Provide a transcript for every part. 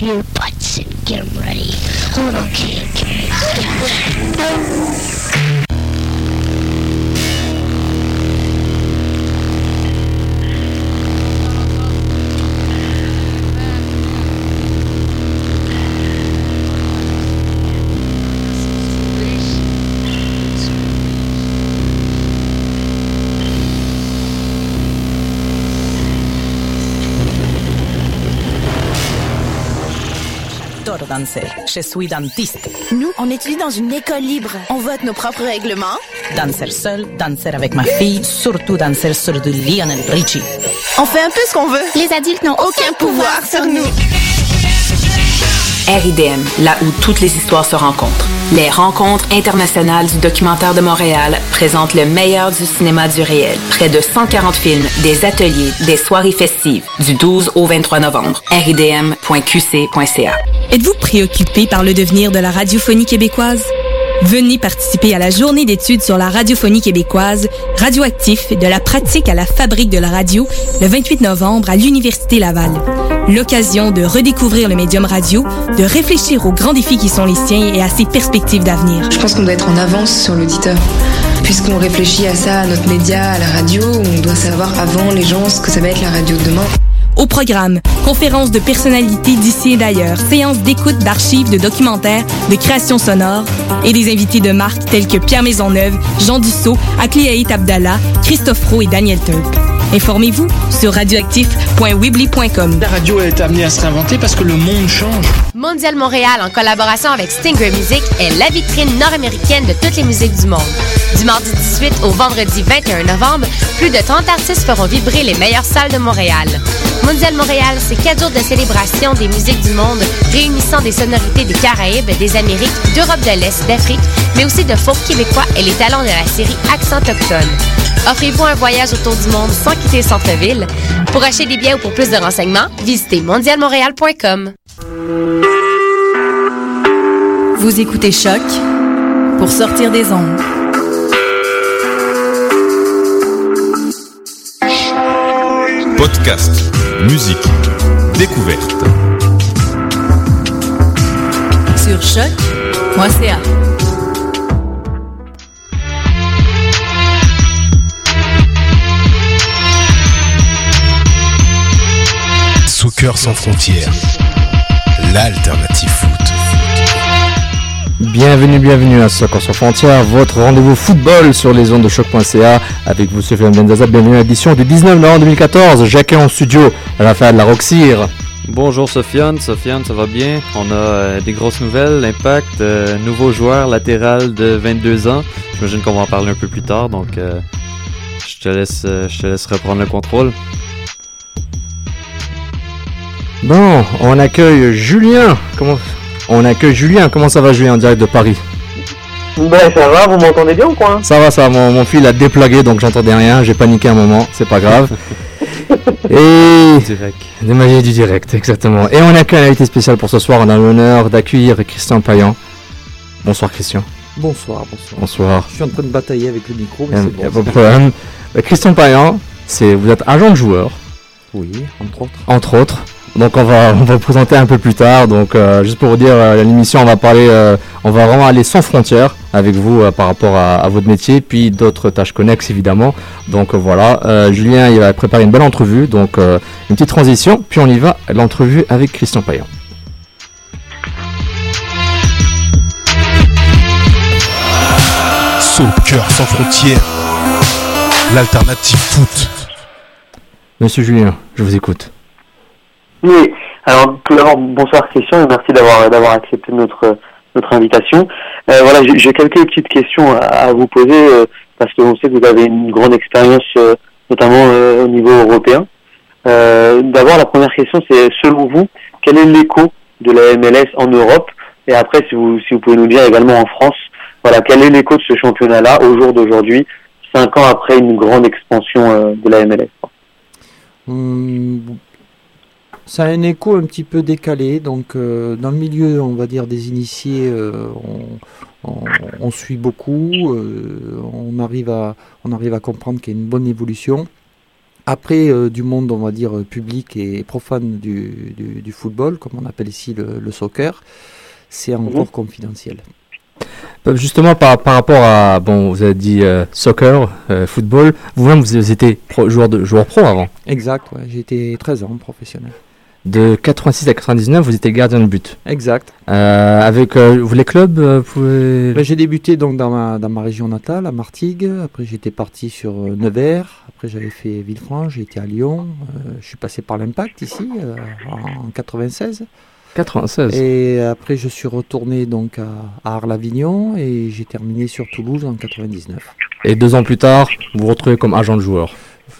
off your butts and get them ready. On, kid. Je suis dentiste. Nous, on étudie dans une école libre. On vote nos propres règlements. Danser seul, danser avec ma fille, surtout danser sur du Lionel Richie. On fait un peu ce qu'on veut. Les adultes n'ont aucun pouvoir sur nous. RIDM, là où toutes les histoires se rencontrent. Les rencontres internationales du documentaire de Montréal présentent le meilleur du cinéma du réel. Près de 140 films, des ateliers, des soirées festives, du 12 au 23 novembre. ridm.qc.ca. Êtes-vous préoccupé par le devenir de la radiophonie québécoise? Venez participer à la journée d'études sur la radiophonie québécoise, radioactif de la pratique à la fabrique de la radio, le 28 novembre à l'Université Laval. L'occasion de redécouvrir le médium radio, de réfléchir aux grands défis qui sont les siens et à ses perspectives d'avenir. Je pense qu'on doit être en avance sur l'auditeur. Puisqu'on réfléchit à ça, à notre média, à la radio, on doit savoir avant les gens ce que ça va être la radio de demain. Au programme, conférences de personnalités d'ici et d'ailleurs, séances d'écoute d'archives, de documentaires, de créations sonores et des invités de marque tels que Pierre Maisonneuve, Jean Dussault, Akliaït Abdallah, Christophe Roux et Daniel Turp. Informez-vous sur radioactif.weebly.com. La radio est amenée à se réinventer parce que le monde change. Mondial Montréal, en collaboration avec Stingray Music, est la vitrine nord-américaine de toutes les musiques du monde. Du mardi 18 au vendredi 21 novembre, plus de 30 artistes feront vibrer les meilleures salles de Montréal. Mondial Montréal, c'est quatre jours de célébration des musiques du monde, réunissant des sonorités des Caraïbes, des Amériques, d'Europe de l'Est, d'Afrique, mais aussi de folk québécois et les talents de la série Accent Autochtone. Offrez-vous un voyage autour du monde sans quitter le centre-ville. Pour acheter des billets ou pour plus de renseignements, visitez mondialmontréal.com. Vous écoutez Choc pour sortir des ondes. Podcast, musique, découverte. Sur choc.ca. Soccer sans frontières, l'alternative foot. Bienvenue, bienvenue à Soccer sans frontières, votre rendez-vous football sur les ondes de choc.ca avec vous, Sofiane Benzaza. Bienvenue à l'édition du 19 novembre 2014. Jacques en studio, Raphaël Laroxir. Bonjour Sofiane, Sofiane, ça va bien? On a euh, des grosses nouvelles, l'impact, euh, nouveau joueur latéral de 22 ans. J'imagine qu'on va en parler un peu plus tard, donc euh, je, te laisse, je te laisse reprendre le contrôle. Bon, on accueille Julien. Comment On accueille Julien. Comment ça va, Julien, en direct de Paris? Ben ça va, vous m'entendez bien ou quoi? Hein Ça va, ça va. Mon, mon fil a déplugué, donc j'entendais rien. J'ai paniqué un moment, c'est pas grave. Et Direct. des magies du direct, exactement. Et on accueille un invité spécial pour ce soir. On a l'honneur d'accueillir Christian Payan. Bonsoir, Christian. Bonsoir, bonsoir. Bonsoir. Je suis en train de batailler avec le micro, mais Il c'est n'y a bon. pas de problème. Euh, Christian Payan, c'est vous êtes agent de joueur, Oui, entre autres. entre autres. Donc on va on va vous présenter un peu plus tard. Donc euh, juste pour vous dire, euh, l'émission on va parler, euh, on va vraiment aller sans frontières avec vous par rapport à, à votre métier, puis d'autres tâches connexes évidemment. Donc voilà, Julien il va préparer une belle entrevue, donc une petite transition, puis on y va l'entrevue avec Christian Payan. Soccer sans frontières, l'alternative foot. Monsieur Julien, je vous écoute. Oui, alors tout d'abord, bonsoir Christian et merci d'avoir d'avoir accepté notre notre invitation. Euh, voilà, j'ai quelques petites questions à, à vous poser euh, parce que on sait que vous avez une grande expérience, euh, notamment euh, au niveau européen. Euh, D'abord, la première question, c'est selon vous, quel est l'écho de la MLS en Europe? Et après, si vous si vous pouvez nous dire également en France, voilà, quel est l'écho de ce championnat-là au jour d'aujourd'hui, cinq ans après une grande expansion euh, de la MLS Hum, ça a un écho un petit peu décalé, donc euh, dans le milieu, on va dire, des initiés, euh, on, on- on suit beaucoup, euh, on, arrive à, on arrive à comprendre qu'il y a une bonne évolution. Après, du monde, on va dire, public et profane du, du, football, comme on appelle ici le, soccer, c'est encore confidentiel. Justement, par, par rapport à, bon, vous avez dit soccer, football, vous-même, vous étiez joueur, de, joueur pro avant Exact, ouais, j'ai été 13 ans professionnel. De 86 à 99, vous étiez gardien de but. Exact. Euh, avec euh, vous les clubs, euh, pouvez... Ben, j'ai débuté donc dans ma, dans ma région natale, à Martigues. Après j'étais parti sur Nevers. Après j'avais fait Villefranche. J'ai été à Lyon. je suis passé par l'Impact ici en 96. 96. Et après je suis retourné donc à, à Arles-Avignon et j'ai terminé sur Toulouse en 99. Et deux ans plus tard, vous vous retrouvez comme agent de joueur.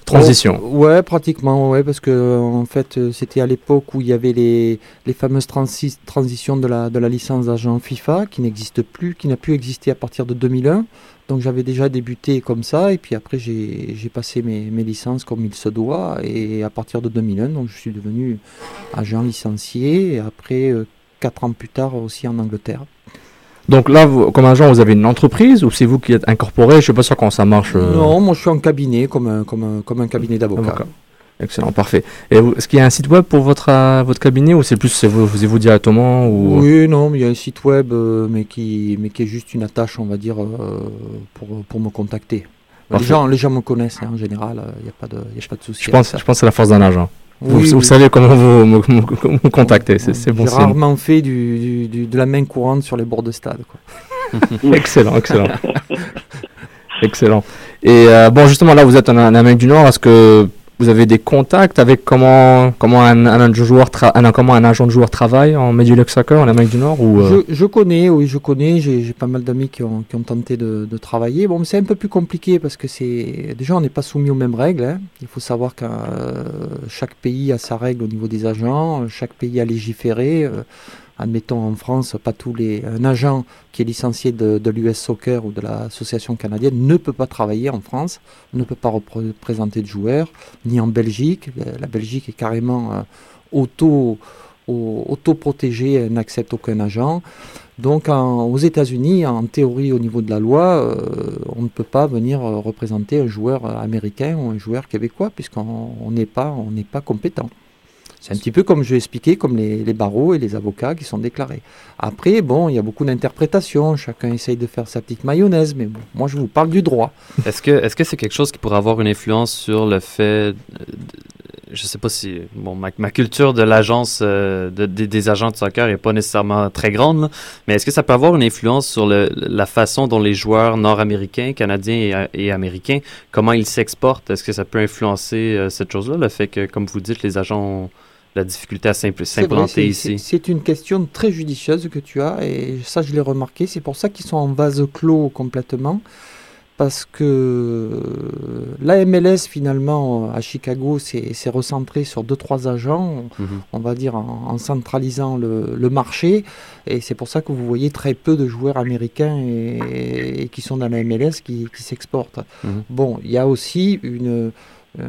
Transition. Oh, ouais, pratiquement, ouais, parce que en fait, euh, c'était à l'époque où il y avait les, les fameuses transitions de la, de la licence d'agent FIFA qui n'existe plus, qui n'a plus existé à partir de 2001. Donc j'avais déjà débuté comme ça, et puis après j'ai passé mes, mes, licences comme il se doit, et à partir de 2001, donc je suis devenu agent licencié, et après, euh, quatre ans plus tard aussi en Angleterre. Donc là, comme agent, vous avez une entreprise ou c'est vous qui êtes incorporé? Je ne sais pas sûr comment ça marche. Euh. Non, moi je suis en cabinet, comme un, comme comme un cabinet d'avocat. Excellent, parfait. Est-ce qu'il y a un site web pour votre, euh, votre cabinet ou c'est plus vous, vous, vous directement ou... Oui, non, il y a un site web, euh, mais, qui, mais qui est juste une attache, on va dire, pour, pour me contacter. Les gens, les gens me connaissent hein, en général, il n'y a pas de, y a pas de souci. Je pense, je pense que c'est la force d'un agent vous, savez comment vous me, contacter, c'est bon J'ai rarement fait du, du, de la main courante sur les bords de stade. Quoi. excellent, excellent. excellent. Et euh, bon, justement, là, vous êtes en, en Amérique du Nord. Est-ce que vous avez des contacts avec comment, comment, un, joueur comment un agent de joueur travaille en Major Soccer en Amérique du Nord ou euh? je, connais, oui, je connais. J'ai pas mal d'amis qui ont, tenté de, travailler. Bon, c'est un peu plus compliqué parce que c'est déjà on n'est pas soumis aux mêmes règles. Hein. Il faut savoir que chaque pays a sa règle au niveau des agents, chaque pays a légiféré. Euh, admettons en France, pas tous les, un agent qui est licencié de, l'US Soccer ou de l'association canadienne ne peut pas travailler en France, ne peut pas représenter de joueurs, ni en Belgique. La Belgique est carrément euh, auto, auto-protégée, n'accepte aucun agent. Donc aux États-Unis, en théorie au niveau de la loi, euh, on ne peut pas venir représenter un joueur américain ou un joueur québécois puisqu'on n'est pas, pas compétent. C'est un petit peu comme je expliqué, comme les, barreaux et les avocats qui sont déclarés. Après, bon, il y a beaucoup d'interprétations, chacun essaye de faire sa petite mayonnaise, mais bon, moi je vous parle du droit. Est-ce que est-ce que c'est quelque chose qui pourrait avoir une influence sur le fait, je sais pas si, bon, ma, culture de l'agence euh, des agents de soccer est pas nécessairement très grande, mais est-ce que ça peut avoir une influence sur la façon dont les joueurs nord-américains, canadiens et, américains, comment ils s'exportent? Est-ce que ça peut influencer euh, cette chose-là, le fait que, comme vous dites, les agents la difficulté à s'implanter ici C'est une question très judicieuse que tu as, et ça je l'ai remarqué. C'est pour ça qu'ils sont en vase clos complètement. Parce que la MLS, finalement, à Chicago, s'est recentré sur deux, trois agents, mhm. on va dire en, centralisant le, marché. Et c'est pour ça que vous voyez très peu de joueurs américains et, qui sont dans la MLS qui, s'exportent. Mhm. Bon, il y a aussi une euh,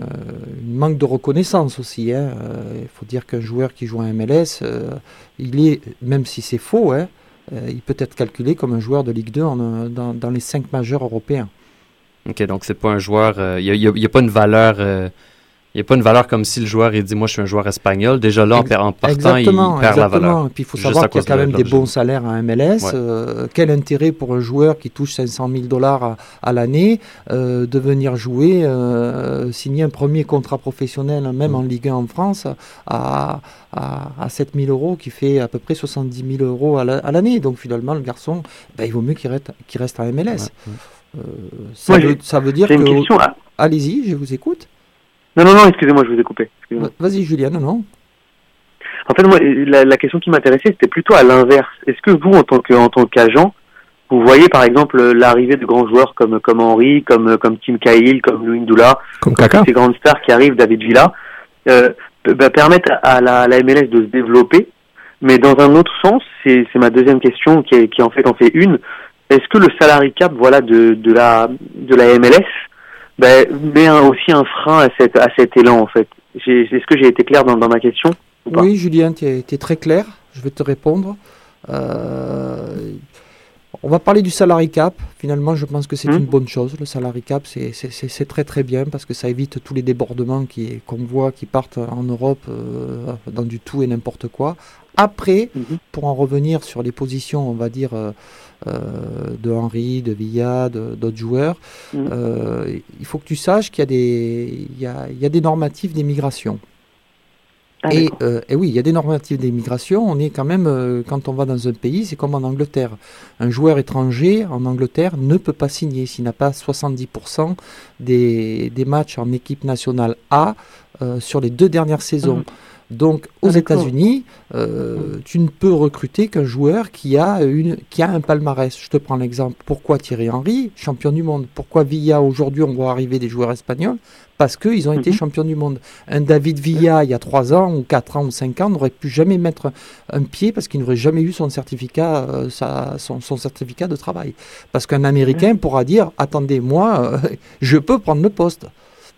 manque de reconnaissance aussi. Hein. Euh, il faut dire qu'un joueur qui joue à MLS, euh, il est, même si c'est faux, hein, il peut être calculé comme un joueur de Ligue 2 dans, dans, les cinq majeurs européens. Ok, donc c'est pas un joueur, il n'y a, pas une valeur il n'y a pas une valeur comme si le joueur il dit moi je suis un joueur espagnol. Déjà là, en, partant, il perd la valeur. Et puis il faut savoir qu'il y a quand même des bons salaires à MLS. Euh, quel intérêt pour un joueur qui touche 500 000 dollars à, l'année euh, de venir jouer, euh, signer un premier contrat professionnel, même en Ligue 1 en France, à, à, 7 000 euros, qui fait à peu près 70 000 euros à l'année. Donc finalement, le garçon, ben, il vaut mieux qu'il reste, reste à MLS. ça, veut, ça, veut, dire que... Allez-y, je vous écoute. Non, non, non, excusez-moi, je vous ai coupé. Vas-y, Julien, non, non. En fait, moi, la, question qui m'intéressait, c'était plutôt à l'inverse. Est-ce que vous, en tant que, en tant qu'agent, vous voyez par exemple l'arrivée de grands joueurs comme comme Henry, comme comme Tim Cahill, comme Louis Doula, comme, ces grandes stars qui arrivent, David Villa, euh, bah, permettre à la, la, MLS de se développer. Mais dans un autre sens, c'est ma deuxième question qui, est, qui en fait en fait une. Est-ce que le salary cap, voilà, de, de la de la MLS ben, met aussi un frein à, cette, à cet élan, en fait. Est-ce que j'ai été clair dans, dans ma question Oui, Julien, tu es, très clair. Je vais te répondre. Euh, on va parler du salary cap. Finalement, je pense que c'est Mhm. une bonne chose. Le salary cap, c'est- très très bien parce que ça évite tous les débordements qu'on voit qui partent en Europe euh, dans du tout et n'importe quoi. Après, Mhm. pour en revenir sur les positions, on va dire, euh, de Henry, de Villa, d'autres joueurs, Mhm. euh, il faut que tu saches qu'il y, a des- il y, a, il y a des normatifs d'immigration. Ah, Et, euh, et oui, il y a des normatifs d'immigration. On est quand même, euh, quand on va dans un pays, c'est comme en Angleterre. Un joueur étranger en Angleterre ne peut pas signer s'il n'a pas 70% des, des matchs en équipe nationale A euh, sur les deux dernières saisons. Donc, aux Ah. États-Unis, euh, tu ne peux recruter qu'un joueur qui a, une, qui a un palmarès. Je te prends l'exemple. Pourquoi Thierry Henry, champion du monde? Pourquoi Villa, aujourd'hui, on voit arriver des joueurs espagnols? Parce qu'ils ont été Mhm. champions du monde. Un David Villa, il y a 3 ans, ou 4 ans, ou 5 ans, n'aurait pu jamais mettre un pied parce qu'il n'aurait jamais eu son certificat, euh, sa- son, son certificat de travail. Parce qu'un Américain pourra dire Attendez, moi, euh, je peux prendre le poste.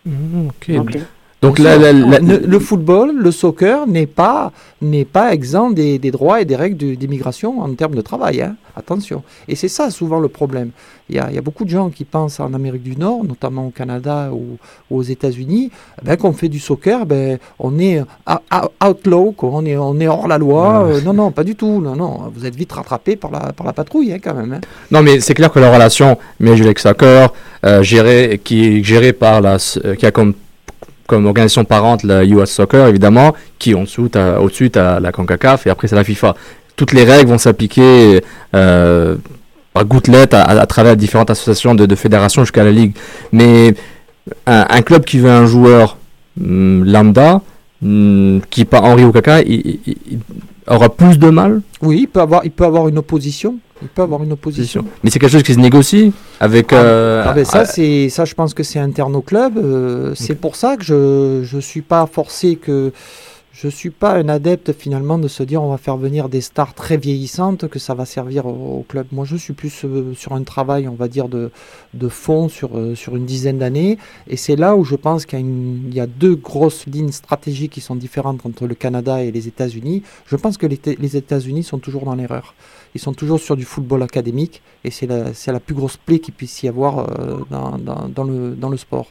ok. Ok. Donc la- la- le, football, le soccer n'est pas, n'est pas exempt des, des droits et des règles d'immigration en termes de travail. hein. Attention. Et c'est ça souvent le problème. Il y, a, il y a beaucoup de gens qui pensent en Amérique du Nord, notamment au Canada ou, ou aux États-Unis, eh ben, qu'on fait du soccer, ben, on est out- out- outlaw. On, est, on est hors la loi. Ouais. Euh, non, non, pas du tout. Non, non. Vous êtes vite rattrapé par la, par la patrouille hein, quand même. hein. Non, mais c'est clair que la relation Major League Soccer, euh, gérée, qui est gérée par la, euh, qui a comme, comme organisation parente la US Soccer, évidemment, qui en dessous, au-dessus, tu la CONCACAF et après c'est la FIFA. Toutes les règles vont s'appliquer euh, par gouttelettes à, à- à travers différentes associations de, fédérations jusqu'à la Ligue. Mais un, club qui veut un joueur hum, lambda, hum, qui pas Henri ou Kaka, il, il- il aura plus de mal? Oui, il peut avoir, il peut avoir une opposition. Il peut avoir une opposition. Mais c'est quelque chose qui se négocie avec. Ah, euh, ah ben ça, c'est ça, je pense que c'est interne au club. euh, c'est pour ça que je je suis pas forcé que je suis pas un adepte finalement de se dire on va faire venir des stars très vieillissantes que ça va servir au, au club. Moi, je suis plus euh, sur un travail, on va dire de de fond sur sur une dizaine d'années. Et c'est là où je pense qu'il y a une- il y a deux grosses lignes stratégiques qui sont différentes entre le Canada et les États-Unis. Je pense que les, les États-Unis sont toujours dans l'erreur. Ils sont toujours sur du football académique et c'est la, la plus grosse plaie qu'il puisse y avoir euh, dans, dans, dans le, dans le sport.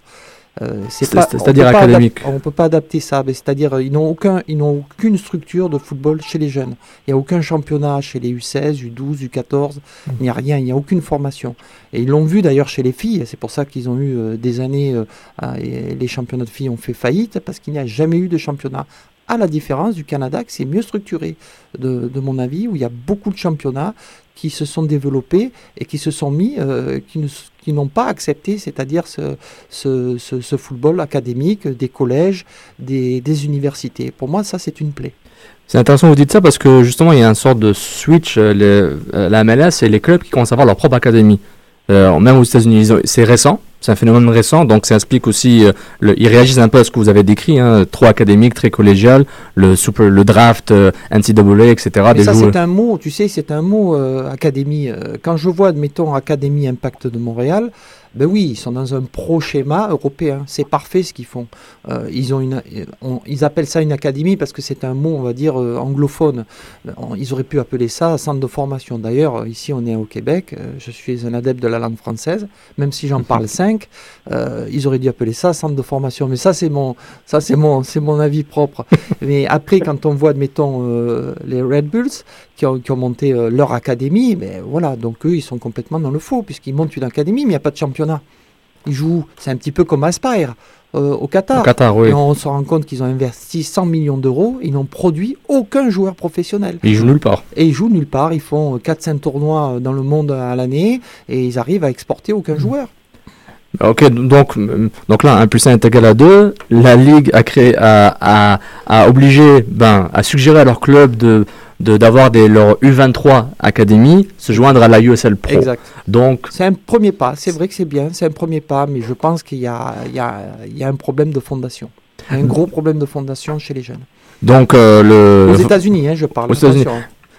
Euh, c'est-à-dire académique. On ne peut pas adapter ça. C'est-à-dire euh, ils n'ont aucun, ils n'ont aucune structure de football chez les jeunes. Il n'y a aucun championnat chez les U16, U12, U14. Il n'y a rien. Il n'y a aucune formation. Et ils l'ont vu d'ailleurs chez les filles. C'est pour ça qu'ils ont eu euh, des années. euh, et les championnats de filles ont fait faillite parce qu'il n'y a jamais eu de championnat. À la différence du Canada, que c'est mieux structuré, de, de mon avis, où il y a beaucoup de championnats qui se sont développés et qui se sont mis, euh, qui qui n'ont pas accepté, c'est-à-dire ce, ce, ce- football académique des collèges, des, des universités. Pour moi, ça, c'est une plaie. C'est intéressant que vous dites ça parce que justement, il y a une sorte de switch. euh, euh, la MLS et les clubs qui commencent à avoir leur propre académie. Euh, même aux États-Unis, c'est récent. C'est un phénomène récent, donc ça explique aussi. euh, le- ils réagissent un peu à ce que vous avez décrit, hein, trop académique, très collégial, le super, le draft, euh, NCAA, etc. Mais des ça, c'est un mot, tu sais, c'est un mot euh, académie. Euh, Quand je vois, admettons, Académie Impact de Montréal, ben oui, ils sont dans un pro-schéma européen. C'est parfait ce qu'ils font. Euh, ils, ont une, euh, on- ils appellent ça une académie parce que c'est un mot, on va dire, euh, anglophone. Euh, on- Ils auraient pu appeler ça centre de formation. D'ailleurs, euh, ici, on est au Québec. euh, je suis un adepte de la langue française, même si j'en parle cinq. Euh, ils auraient dû appeler ça centre de formation. Mais ça, c'est mon, ça, c'est mon, c'est mon avis propre. Mais après, quand on voit, admettons, euh, les Red Bulls qui ont, qui ont monté euh, leur académie, mais voilà, donc eux, ils sont complètement dans le faux, puisqu'ils montent une académie, mais il n'y a pas de championnat. Ils jouent, c'est un petit peu comme Aspire au Qatar. Au Qatar, oui. Et on se rend compte qu'ils ont investi 100 millions d'euros, ils n'ont produit aucun joueur professionnel. Ils jouent nulle part. Et ils jouent nulle part, ils font 4-5 tournois dans le monde à l'année, et ils arrivent à exporter aucun joueur. Ok, donc, donc là, 1 plus 1 est égal à 2. La Ligue a créé, a, a, a obligé, ben, a suggéré à leur club de, de, d'avoir des, leur U23 Academy se joindre à la USL Pro. Exact. Donc, C'est un premier pas, c'est vrai que c'est bien, c'est un premier pas, mais je pense qu'il y y, y a un problème de fondation. Un gros problème de fondation chez les jeunes. donc euh, le. Aux États-Unis, hein, je parle. Aux.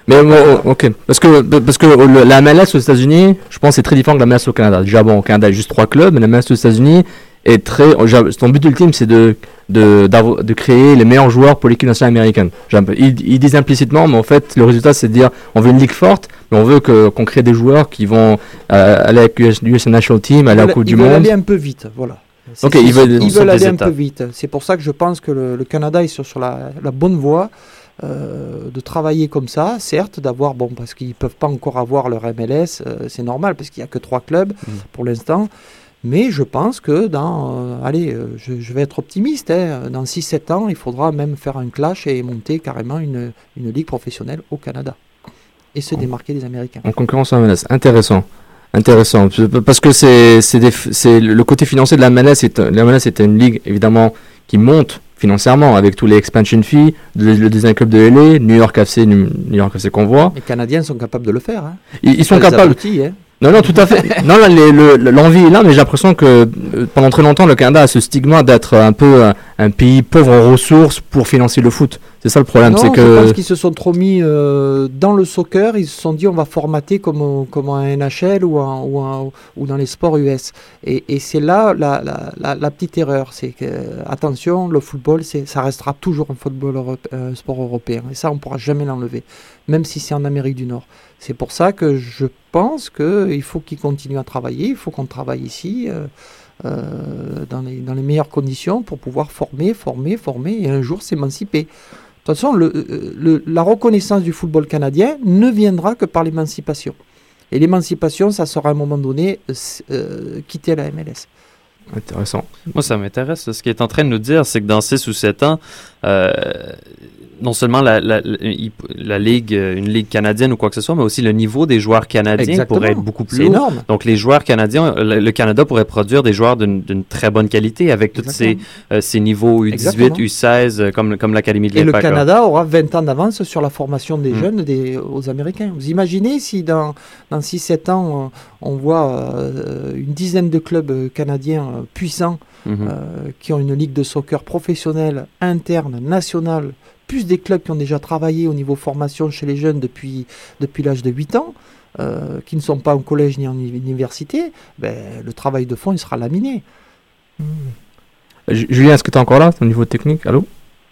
Mais bon, oh, ok, parce que parce que le- la MLS aux États-Unis, je pense, c'est très différent de la MLS au Canada. Déjà, bon, au Canada, il y a juste trois clubs, mais la MLS aux États-Unis est très. oh, Son but ultime, c'est de de, de créer les meilleurs joueurs pour l'équipe nationale américaine. Ils, ils disent implicitement, mais en fait, le résultat, c'est de dire, on veut une ligue forte, mais on veut que qu'on crée des joueurs qui vont euh, aller avec l'US National Team, aller à la Coupe du Monde. Ils veulent aller un peu vite, voilà. Ok, ils veulent, ils veulent aller un peu vite. C'est pour ça que je pense que le, le Canada est sur, sur la, la, bonne voie. Euh, de travailler comme ça, certes, d'avoir, bon, parce qu'ils ne peuvent pas encore avoir leur MLS, euh, c'est normal, parce qu'il n'y a que trois clubs mmh. pour l'instant, mais je pense que dans, euh, allez, je, je, vais être optimiste, hein, dans 6-7 ans, il faudra même faire un clash et monter carrément une, une ligue professionnelle au Canada, et se démarquer des Américains. En concurrence en MLS, intéressant. Intéressant, parce que c'est le côté financier de la MLS, est, la MLS est une ligue évidemment qui monte financièrement avec tous les expansion fees, le, le deuxième club de LA, New York FC, New York FC qu'on voit. Les Canadiens sont capables de le faire. Hein. Ils, ils sont capables. Aboutis, hein. Non, non, tout à fait. non, l'envie est là, mais j'ai l'impression que euh, pendant très longtemps, le Canada a ce stigma d'être un peu un, pays pauvre en ressources pour financer le foot. C'est ça le problème, c'est que. Je pense qu'ils se sont trop mis euh, dans le soccer. Ils se sont dit on va formater comme comme un NHL ou un, ou, un, ou dans les sports US. Et, et c'est là la, la, la, la, petite erreur, c'est que attention, le football, ça restera toujours un football un sport européen. Et ça, on pourra jamais l'enlever, même si c'est en Amérique du Nord. C'est pour ça que je pense qu'il faut qu'ils continuent à travailler, il faut qu'on travaille ici euh, euh, dans, les, dans les meilleures conditions pour pouvoir former, former, former et un jour s'émanciper. De toute façon, le, le, la reconnaissance du football canadien ne viendra que par l'émancipation. Et l'émancipation, ça sera à un moment donné euh, quitter la MLS. Intéressant. Moi, ça m'intéresse. Ce qu'il est en train de nous dire, c'est que dans 6 ou 7 ans, euh, non seulement la, la, la, la, ligue, une ligue canadienne ou quoi que ce soit, mais aussi le niveau des joueurs canadiens Exactement. pourrait être beaucoup plus énorme. Donc les joueurs canadiens, le, le, Canada pourrait produire des joueurs d'une très bonne qualité avec tous ces, euh, ces niveaux U18, Exactement. U16 euh, comme, comme l'Académie de Et le l'Impact. Canada aura 20 ans d'avance sur la formation des Mm. jeunes des, aux Américains. Vous imaginez si dans, dans 6-7 ans, on, voit euh, une dizaine de clubs euh, canadiens euh, puissants Mhm. euh, qui ont une ligue de soccer professionnelle, interne, nationale, plus des clubs qui ont déjà travaillé au niveau formation chez les jeunes depuis, depuis l'âge de 8 ans, euh, qui ne sont pas en collège ni en université, ben, le travail de fond il sera laminé. Julien, est-ce que tu es encore là au niveau technique? Allô?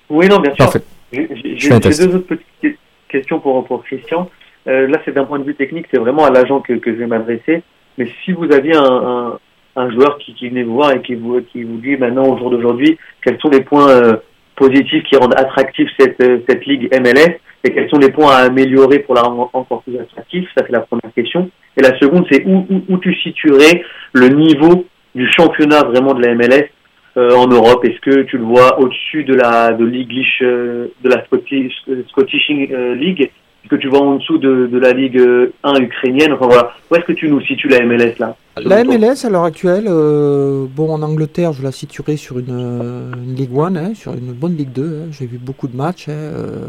Oui, non, bien sûr. Parfait. J'ai deux autres petites que- questions pour, pour Christian. Euh, là, c'est d'un point de vue technique, c'est vraiment à l'agent que, que je vais m'adresser. Mais si vous aviez un, un, un joueur qui, qui venait vous voir et qui vous, qui vous dit maintenant, au jour d'aujourd'hui, quels sont les points euh, positifs qui rendent attractif cette, euh, cette ligue MLS et quels sont les points à améliorer pour la rendre encore plus attractif? Ça, c'est la première question. Et la seconde, c'est où, où, où tu situerais le niveau du championnat vraiment de la MLS euh, en Europe? Est-ce que tu le vois au-dessus de la de euh, de la Scottish, euh, Scottish League? Que tu vois en dessous de, de la Ligue euh, 1 ukrainienne Enfin voilà, où est-ce que tu nous situes la MLS là? La MLS à l'heure actuelle, euh, bon en Angleterre, je la situerai sur une, euh, une Ligue 1, hein, sur une bonne Ligue 2. hein. J'ai vu beaucoup de matchs. hein, euh,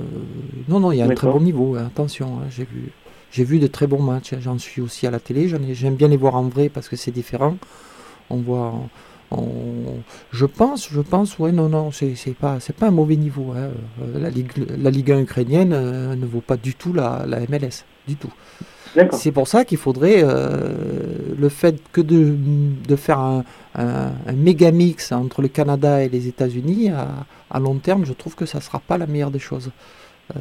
non, non, il y a un très bon niveau. hein, attention, hein, j'ai vu, j'ai vu de très bons matchs. J'en suis aussi à la télé. j'en ai- J'aime bien les voir en vrai parce que c'est différent. On voit. on- je pense, je pense, ouais, non, non, c'est pas, c'est pas un mauvais niveau. hein. Euh, La Ligue, la Ligue 1 ukrainienne euh, ne vaut pas du tout la, la MLS, du tout. C'est pour ça qu'il faudrait euh, le fait que de, de faire un, un, un méga mix entre le Canada et les États-Unis à, à long terme, je trouve que ça ne sera pas la meilleure des choses. Euh,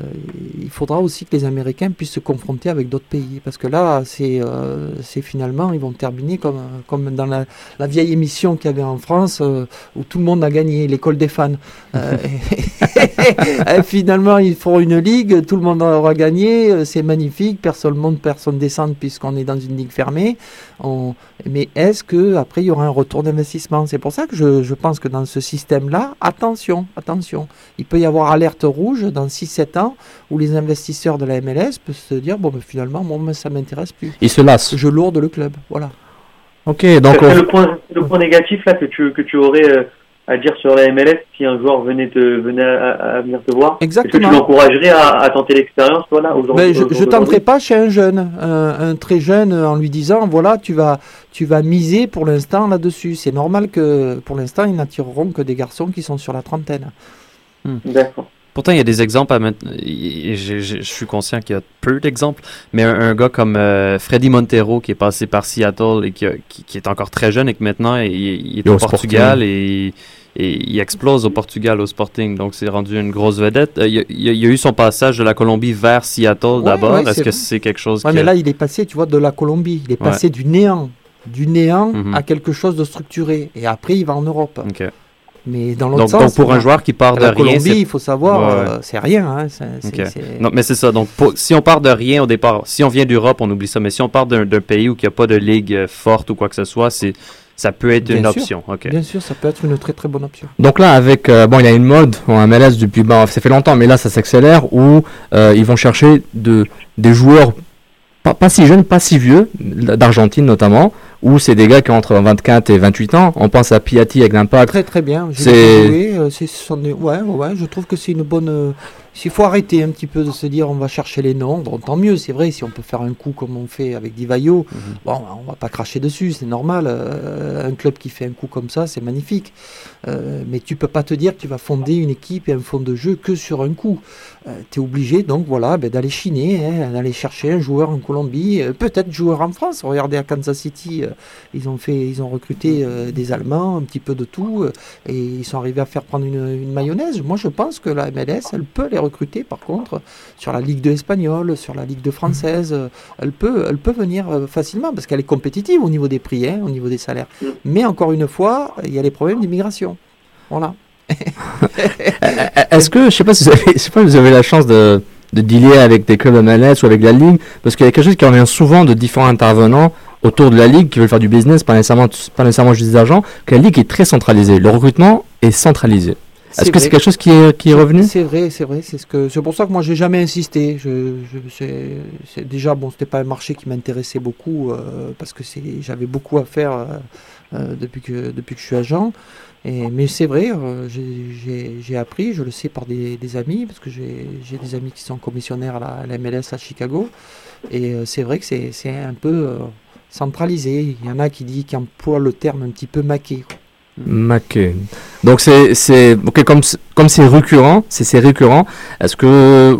il faudra aussi que les Américains puissent se confronter avec d'autres pays, parce que là, c'est euh, finalement, ils vont terminer comme, comme dans la, la vieille émission qu'il y avait en France, euh, où tout le monde a gagné, l'école des fans. Et finalement, ils feront une ligue, tout le monde aura gagné, c'est magnifique, personne monte, personne descend, puisqu'on est dans une ligue fermée. On- Mais est-ce que après il y aura un retour d'investissement? C'est pour ça que je, je pense que dans ce système-là, attention, attention, il peut y avoir alerte rouge dans 6-7 ans où les investisseurs de la MLS peuvent se dire bon, mais finalement, moi, ça m'intéresse plus. Ils se lassent. Je lourde le club, voilà. Ok, donc C'est on- le point, le point négatif là que tu, que tu aurais euh, à dire sur la MLS si un joueur venait, te, venait à, à venir te voir Exactement. Est-ce que tu l'encouragerais à, à tenter l'expérience voilà, aujourd'hui Mais je au jour ne tenterai pas chez un jeune, un, un très jeune, en lui disant voilà, tu vas, tu vas miser pour l'instant là-dessus. C'est normal que pour l'instant, ils n'attireront que des garçons qui sont sur la trentaine. D'accord. Pourtant, il y a des exemples à Je, je- je suis conscient qu'il y a peu d'exemples, mais un, un gars comme euh, Freddy Montero qui est passé par Seattle et qui, a- qui, qui est encore très jeune et que maintenant il, il est au Sporting. Portugal et et il explose au Portugal, au Sporting. Donc, c'est rendu une grosse vedette. Euh, il y, a eu son passage de la Colombie vers Seattle d'abord. Est-ce que c'est quelque chose ouais, mais là, il est passé, tu vois, de la Colombie. Il est passé du néant, du néant Mhm. à quelque chose de structuré. Et après, il va en Europe. OK. Mais dans l'autre Donc, sens. donc, pour un la- joueur qui part de rien, Colombie, il faut savoir, Ouais, euh, c'est rien. hein, Non, mais c'est ça. Donc, pour- si on part de rien au départ, si on vient d'Europe, on oublie ça. Mais si on part d'un d'un pays où il n'y a pas de ligue euh, forte ou quoi que ce soit, c'est ça peut être Bien une sûr. option. Ok. Bien sûr, ça peut être une très très bonne option. Donc là, avec euh, bon, il y a une mode en MLS depuis, bon, ça fait longtemps, mais là, ça s'accélère où euh, ils vont chercher de des joueurs pas, pas si jeunes, pas si vieux, d'Argentine notamment, où c'est des gars qui ont entre 24 et 28 ans. On pense à Piatti avec l'Impact. Très très bien. C'est- euh, ouais, ouais, je trouve que c'est une bonne. euh, S'il faut arrêter un petit peu de se dire on va chercher les noms, bon, tant mieux, c'est vrai, si on peut faire un coup comme on fait avec Divayo, bon, on va pas cracher dessus, c'est normal. euh, un club qui fait un coup comme ça, c'est magnifique. Euh, mais tu peux pas te dire que tu vas fonder une équipe et un fond de jeu que sur un coup. Tu es obligé donc voilà ben, d'aller chiner, hein, d'aller chercher un joueur en Colombie, euh, peut-être joueur en France. Regardez à Kansas City, euh, ils ont fait, ils ont recruté euh, des Allemands, un petit peu de tout, euh, et ils sont arrivés à faire prendre une, mayonnaise. Moi, je pense que la MLS, elle peut les recruter. Par contre, sur la Ligue 2 espagnole, sur la Ligue 2 française, euh, elle peut, elle peut venir euh, facilement parce qu'elle est compétitive au niveau des prix, hein, au niveau des salaires. Mais encore une fois, il y a les problèmes d'immigration. Voilà. Est-ce que, je sais pas si vous avez, je sais pas si vous avez la chance de, de dealer avec des clubs MLS ou avec la Ligue, parce qu'il y a quelque chose qui revient souvent de différents intervenants autour de la Ligue qui veulent faire du business, pas nécessairement, pas nécessairement juste des argent, que la Ligue est très centralisée. Le recrutement est centralisé. Est-ce que c'est quelque chose qui est, qui est revenu? C'est vrai, c'est vrai. C'est ce que, c'est pour ça que moi j'ai jamais insisté. Je, je c'est, déjà bon, c'était pas un marché qui m'intéressait beaucoup euh, parce que c'est, j'avais beaucoup à faire euh, euh, depuis que depuis que je suis agent. Mais c'est vrai, euh, j'ai, appris, je le sais par des, des amis parce que j'ai, des amis qui sont commissionnaires à la, à MLS à Chicago. Et euh, c'est vrai que c'est, un peu euh, centralisé. Il y en a qui dit qui emploient le terme un petit peu maqué. Maquet. Donc c'est c'est ok comme comme c'est récurrent, c'est c'est récurrent. Est-ce que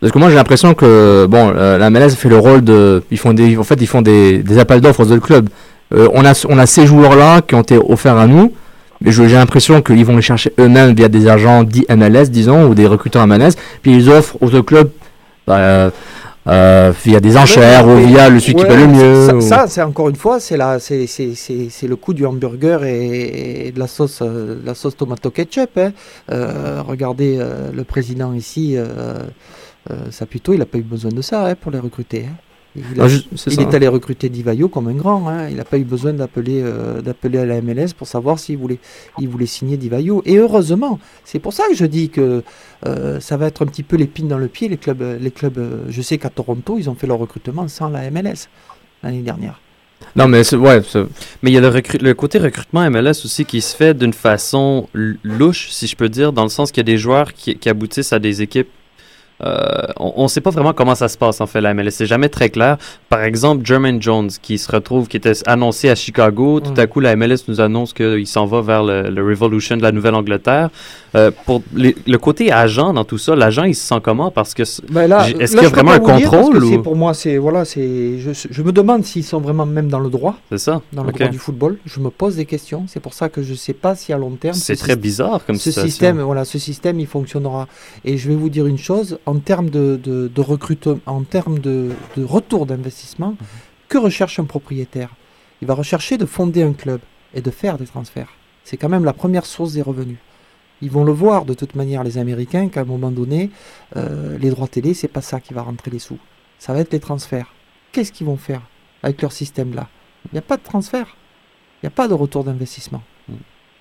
parce que moi j'ai l'impression que bon euh, la MLS fait le rôle de ils font des en fait ils font des, des appels d'offres aux. Euh, on a on a ces joueurs là qui ont été offerts à nous, j'ai l'impression qu'ils vont les chercher eux-mêmes via des agents dits MLS disons ou des recruteurs MLS, puis ils offrent aux autres clubs bah, euh, euh, via des enchères ou via le celui qui paie le mieux. Ça, ou- ça, c'est encore une fois, c'est le coup du hamburger et, et de la sauce, euh, de la sauce tomato ketchup. hein. Euh, regardez le président ici, Saputo, il n'a pas eu besoin de ça hein, pour les recruter. hein. Il, a- Ah, je- c'est il ça, est hein. allé recruter Divayo comme un grand. hein. Il n'a pas eu besoin d'appeler, euh, d'appeler à la MLS pour savoir s'il voulait, il voulait signer Divayo. Et heureusement, c'est pour ça que je dis que euh, ça va être un petit peu l'épine dans le pied. Les clubs, les clubs. euh, je sais qu'à Toronto, ils ont fait leur recrutement sans la MLS l'année dernière. Non mais c'est- ouais. Mais il y a le, le côté recrutement MLS aussi qui se fait d'une façon louche, si je peux dire, dans le sens qu'il y a des joueurs qui, qui aboutissent à des équipes. Euh, on ne sait pas vraiment comment ça se passe en fait la MLS. C'est jamais très clair. Par exemple, Jermaine Jones qui se retrouve, qui était annoncé à Chicago, tout à coup la MLS nous annonce qu'il s'en va vers le, le Revolution de la Nouvelle-Angleterre. Euh, pour les- le côté agent dans tout ça, l'agent il se sent comment? Parce que Ben est-ce qu'il y a vraiment un contrôle ou? Pour moi, c'est voilà, c'est. Je, je me demande s'ils sont vraiment même dans le droit. c'est ça Dans le Ok. droit du football, je me pose des questions. C'est pour ça que je ne sais pas si à long terme. C'est ce très bizarre comme ce situation. système. Voilà, ce système, il fonctionnera. Et je vais vous dire une chose en termes de, de, de recrutement, en termes de, de retour d'investissement, Mhm. que recherche un propriétaire? Il va rechercher de fonder un club et de faire des transferts. C'est quand même la première source des revenus. Ils vont le voir de toute manière, les Américains, qu'à un moment donné, euh, les droits télé, c'est pas ça qui va rentrer les sous. Ça va être les transferts. Qu'est-ce qu'ils vont faire avec leur système-là? Il n'y a pas de transfert. Il n'y a pas de retour d'investissement.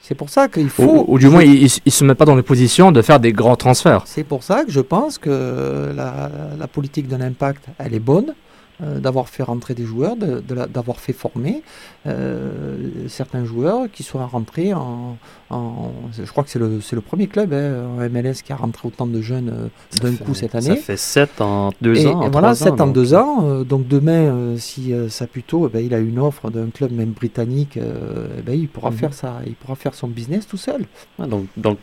C'est pour ça qu'il faut. Ou, ou du moins, ils, ils se mettent pas dans les positions de faire des grands transferts. C'est pour ça que je pense que la, la politique de l'impact, elle est bonne, euh, d'avoir fait rentrer des joueurs, de, de la- d'avoir fait former euh, certains joueurs qui soient rentrés en... en- je crois que c'est le, le premier club hein, en MLS qui a rentré autant de jeunes euh, d'un coup cette année. Ça fait 7 en 2 Et, ans. en et voilà, trois ans, 7 en donc. 2 ans. donc demain, si Saputo, eh ben, il a une offre d'un club même britannique, eh ben, il, pourra Mhm. faire ça, il pourra faire son business tout seul. Ah, donc, donc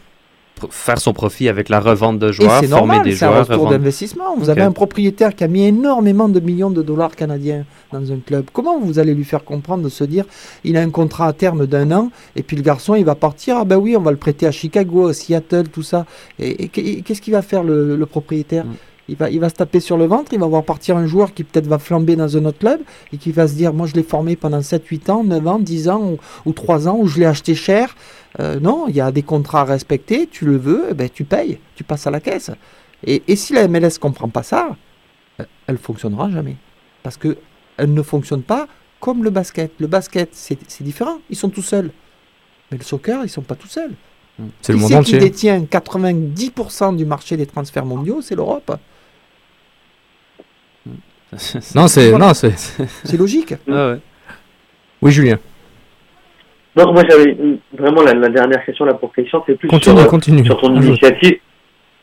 faire son profit avec la revente de joueurs, c'est former des c'est un joueurs. retour revendre- d'investissement. Vous avez un propriétaire qui a mis énormément de millions de dollars canadiens dans un club. Comment vous allez lui faire comprendre de se dire il a un contrat à terme d'un an et puis le garçon il va partir ah ben oui on va le prêter à Chicago, à Seattle, tout ça. Et, et qu'est- qu'est-ce qu'il va faire le, le propriétaire? Mm. Il va, il va se taper sur le ventre, il va voir partir un joueur qui peut-être va flamber dans un autre club et qui va se dire moi je l'ai formé pendant 7, 8 ans, 9 ans, 10 ans ou, ou 3 ans, ou je l'ai acheté cher. Euh, non, il y a des contrats à respecter, tu le veux, eh ben, tu payes, tu passes à la caisse. Et, et si la MLS comprend pas ça, euh, elle fonctionnera jamais. Parce que elle ne fonctionne pas comme le basket. Le basket, c'est différent, ils sont tout seuls. Mais le soccer, ils sont pas tout seuls. C'est le monde entier. qui détient 90% du marché des transferts mondiaux C'est l'Europe. Non, c'est. Voilà. Non, c'est. C'est logique. Ah ouais. Oui, Julien. Non, moi j'avais une- vraiment la, la dernière question là pour Christian, c'est plus Continue, sur, euh, continue. sur ton initiative,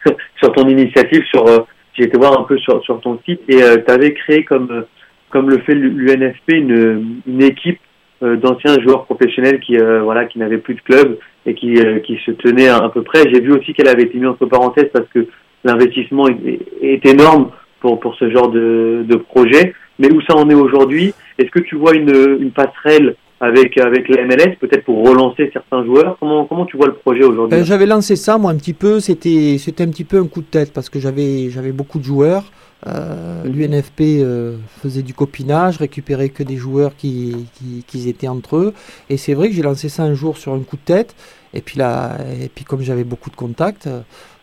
sur ton initiative, sur euh, j'ai été voir un peu sur, sur ton site et tu avais créé comme euh, comme le fait l'UNFP une, une équipe euh, d'anciens joueurs professionnels qui euh, voilà qui n'avaient plus de club et qui euh, qui se tenaient à, à peu près. J'ai vu aussi qu'elle avait été mise entre parenthèses parce que l'investissement est, est énorme pour pour ce genre de, de projet. Mais où ça en est aujourd'hui? Est-ce que tu vois une, une passerelle avec avec la MLS peut-être pour relancer certains joueurs? Comment comment tu vois le projet aujourd'hui? Ben, j'avais lancé ça moi un petit peu, c'était un petit peu un coup de tête parce que j'avais j'avais beaucoup de joueurs. Euh, L'UNFP euh, faisait du copinage, récupérait que des joueurs qui, qui, qui étaient entre eux. Et c'est vrai que j'ai lancé ça un jour sur un coup de tête. Et puis là, et puis comme j'avais beaucoup de contacts,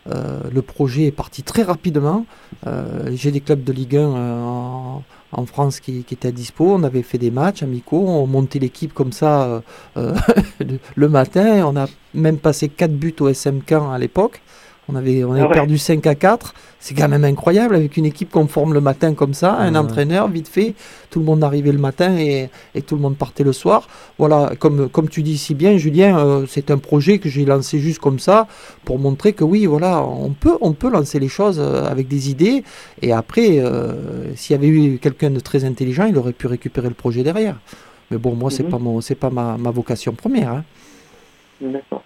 euh, le projet est parti très rapidement. Euh, j'ai des clubs de Ligue 1 euh, en, France qui, étaient à dispo. On avait fait des matchs amicaux, on montait l'équipe comme ça le matin. On a même passé 4 buts au SM à l'époque. On avait, on avait Ah ouais. perdu 5 à 4. C'est quand même incroyable avec une équipe qu'on forme le matin comme ça, un entraîneur, vite fait. Tout le monde arrivait le matin et, et tout le monde partait le soir. Voilà, comme, comme tu dis si bien, Julien, euh, c'est un projet que j'ai lancé juste comme ça pour montrer que oui, voilà, on peut, on peut lancer les choses euh, avec des idées. Et après, euh, s'il y avait eu quelqu'un de très intelligent, il aurait pu récupérer le projet derrière. Mais bon, moi, c'est Mhm. pas mon, c'est pas ma, ma vocation première. hein. D'accord.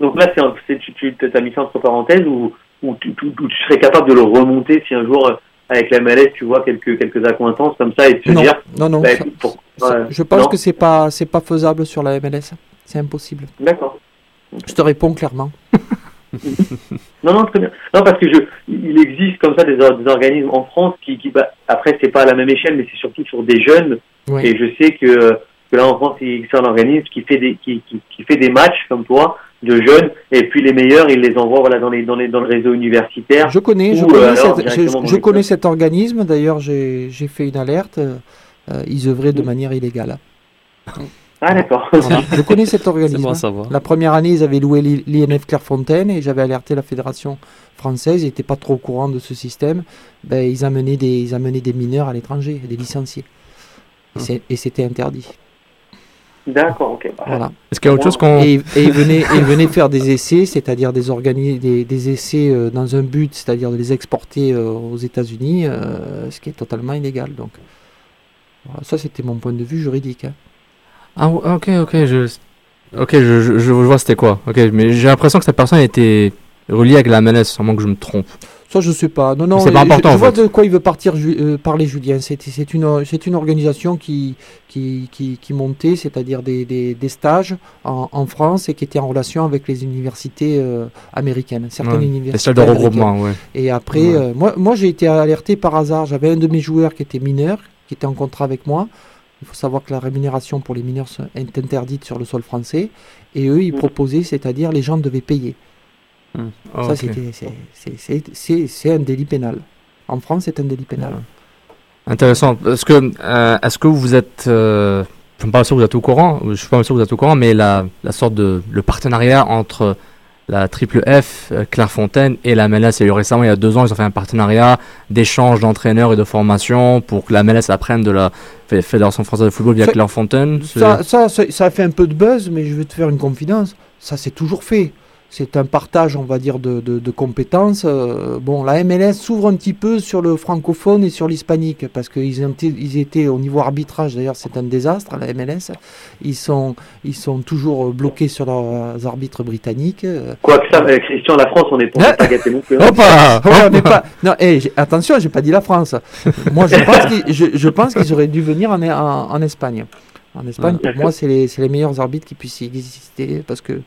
Donc là, c'est tu, tu as mis ça entre parenthèses ou, ou, tu, tu- ou tu serais capable de le remonter si un jour, euh, avec la MLS, tu vois quelques, quelques accointances comme ça et de se Non, dire. non, non. bah, ça- écoute, pour- ça- ouais, je pense non que c'est pas, c'est pas faisable sur la MLS. C'est impossible. D'accord. Je te réponds clairement. Non, non, très bien. Non, parce que je, il existe comme ça des, des organismes en France qui, qui bah, après, c'est pas à la même échelle, mais c'est surtout sur des jeunes. Et je sais que, que là, en France, il existe un organisme qui fait des, qui, qui, qui fait des matchs comme toi de jeunes, et puis les meilleurs, il les envoie voilà, dans, les, dans, les, dans le réseau universitaire. Je connais, je connais, euh, alors, cette- je- connais cet organisme. D'ailleurs, j'ai j'ai fait une alerte. euh, ils œuvraient de manière illégale. Ah, d'accord. Voilà. Je connais cet organisme. bon à savoir. La première année, ils avaient loué l'I- l'INF Clairefontaine et j'avais alerté la fédération française. Ils n'étaient pas trop au courant de ce système. Ben, ils, amenaient des, ils amenaient des mineurs à l'étranger, des licenciés. Et Et c'était interdit. D'accord, ok. Bah, Voilà. Est-ce qu'il y a autre chose qu'on. Et, et ils venaient, et ils venaient faire des essais, c'est-à-dire des, organi- des, des essais euh, dans un but, c'est-à-dire de les exporter euh, aux États-Unis, euh, ce qui est totalement illégal. Donc, voilà, ça, c'était mon point de vue juridique. hein. Ah, ok, ok, je. Ok, je, je, je vois c'était quoi. Ok, mais j'ai l'impression que cette personne était reliée avec la MLS, sans que je me trompe. Ça, je sais pas. Non, non. C'est pas je- important, Je, en vois fait. de quoi il veut partir Ju- euh, parler, Julien. C'est c'est une, c'est une organisation qui, qui, qui, qui montait, c'est-à-dire des, des, des stages en, en France et qui était en relation avec les universités euh, américaines, certaines Ouais, universités. les de américaines. regroupement, ouais. Et après, Ouais. euh, moi, moi j'ai été alerté par hasard. J'avais un de mes joueurs qui était mineur, qui était en contrat avec moi. Il faut savoir que la rémunération pour les mineurs est interdite sur le sol français. Et eux, ils proposaient, c'est-à-dire les gens devaient payer. Ah, Ça, c'était- c'est- un délit pénal. En France, c'est un délit pénal. Intéressant. Est-ce que, euh, est-ce que vous êtes, euh, je suis pas sûr que vous êtes au courant, je suis pas sûr que vous êtes au courant, mais la, la sorte de, le partenariat entre la Triple F, euh, Clairefontaine et la MLS, il y a eu récemment, il y a deux ans, ils ont fait un partenariat d'échange d'entraîneurs et de formation pour que la MLS apprenne de la Fé- Fédération française de football via Ça- Clairefontaine. C'est- Ça, ça, ça, ça a fait un peu de buzz, mais je vais te faire une confidence. Ça, c'est toujours fait. C'est un partage, on va dire, de, de, compétences. Euh, bon, la MLS s'ouvre un petit peu sur le francophone et sur l'hispanique, parce qu'ils étaient, ils étaient au niveau arbitrage, d'ailleurs, c'est un désastre, la MLS. Ils sont, ils sont toujours bloqués sur leurs arbitres britanniques. Quoi que ça, avec Christian, la France, on n'est pas, gâtés non plus. Hein. pas, non, hey, eh, attention, j'ai pas dit la France. Moi, je pense qu'ils auraient dû venir en, en, Espagne. En Espagne, pour moi, c'est les, les, meilleurs arbitres qui puissent exister, parce que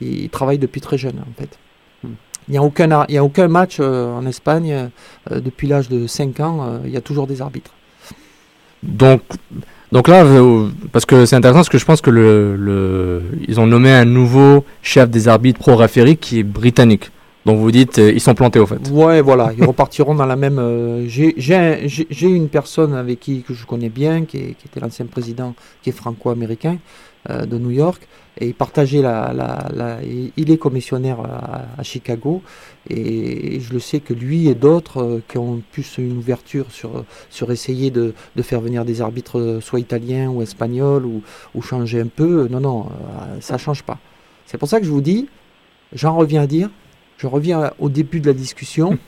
ils travaillent depuis très jeune en fait. Hmm. Il n'y a, aucun, il a aucun match euh, en Espagne euh, depuis l'âge de 5 ans, euh, il y a toujours des arbitres. Donc, donc là, parce que c'est intéressant, parce que je pense que le, le, ils ont nommé un nouveau chef des arbitres pro référés qui est britannique. Donc vous dites, ils sont plantés au fait. Ouais, voilà, ils repartiront dans la même. J'ai une personne avec qui que je connais bien, qui, qui était l'ancien président, qui est franco-américain de New York, et il partageait la, la, il est commissionnaire à, Chicago et, je le sais que lui et d'autres euh, qui ont plus une ouverture sur, sur essayer de, de, faire venir des arbitres euh, soit italiens ou espagnols ou, ou changer un peu, non, non, euh, ça change pas. C'est pour ça que je vous dis, j'en reviens à dire, je reviens au début de la discussion,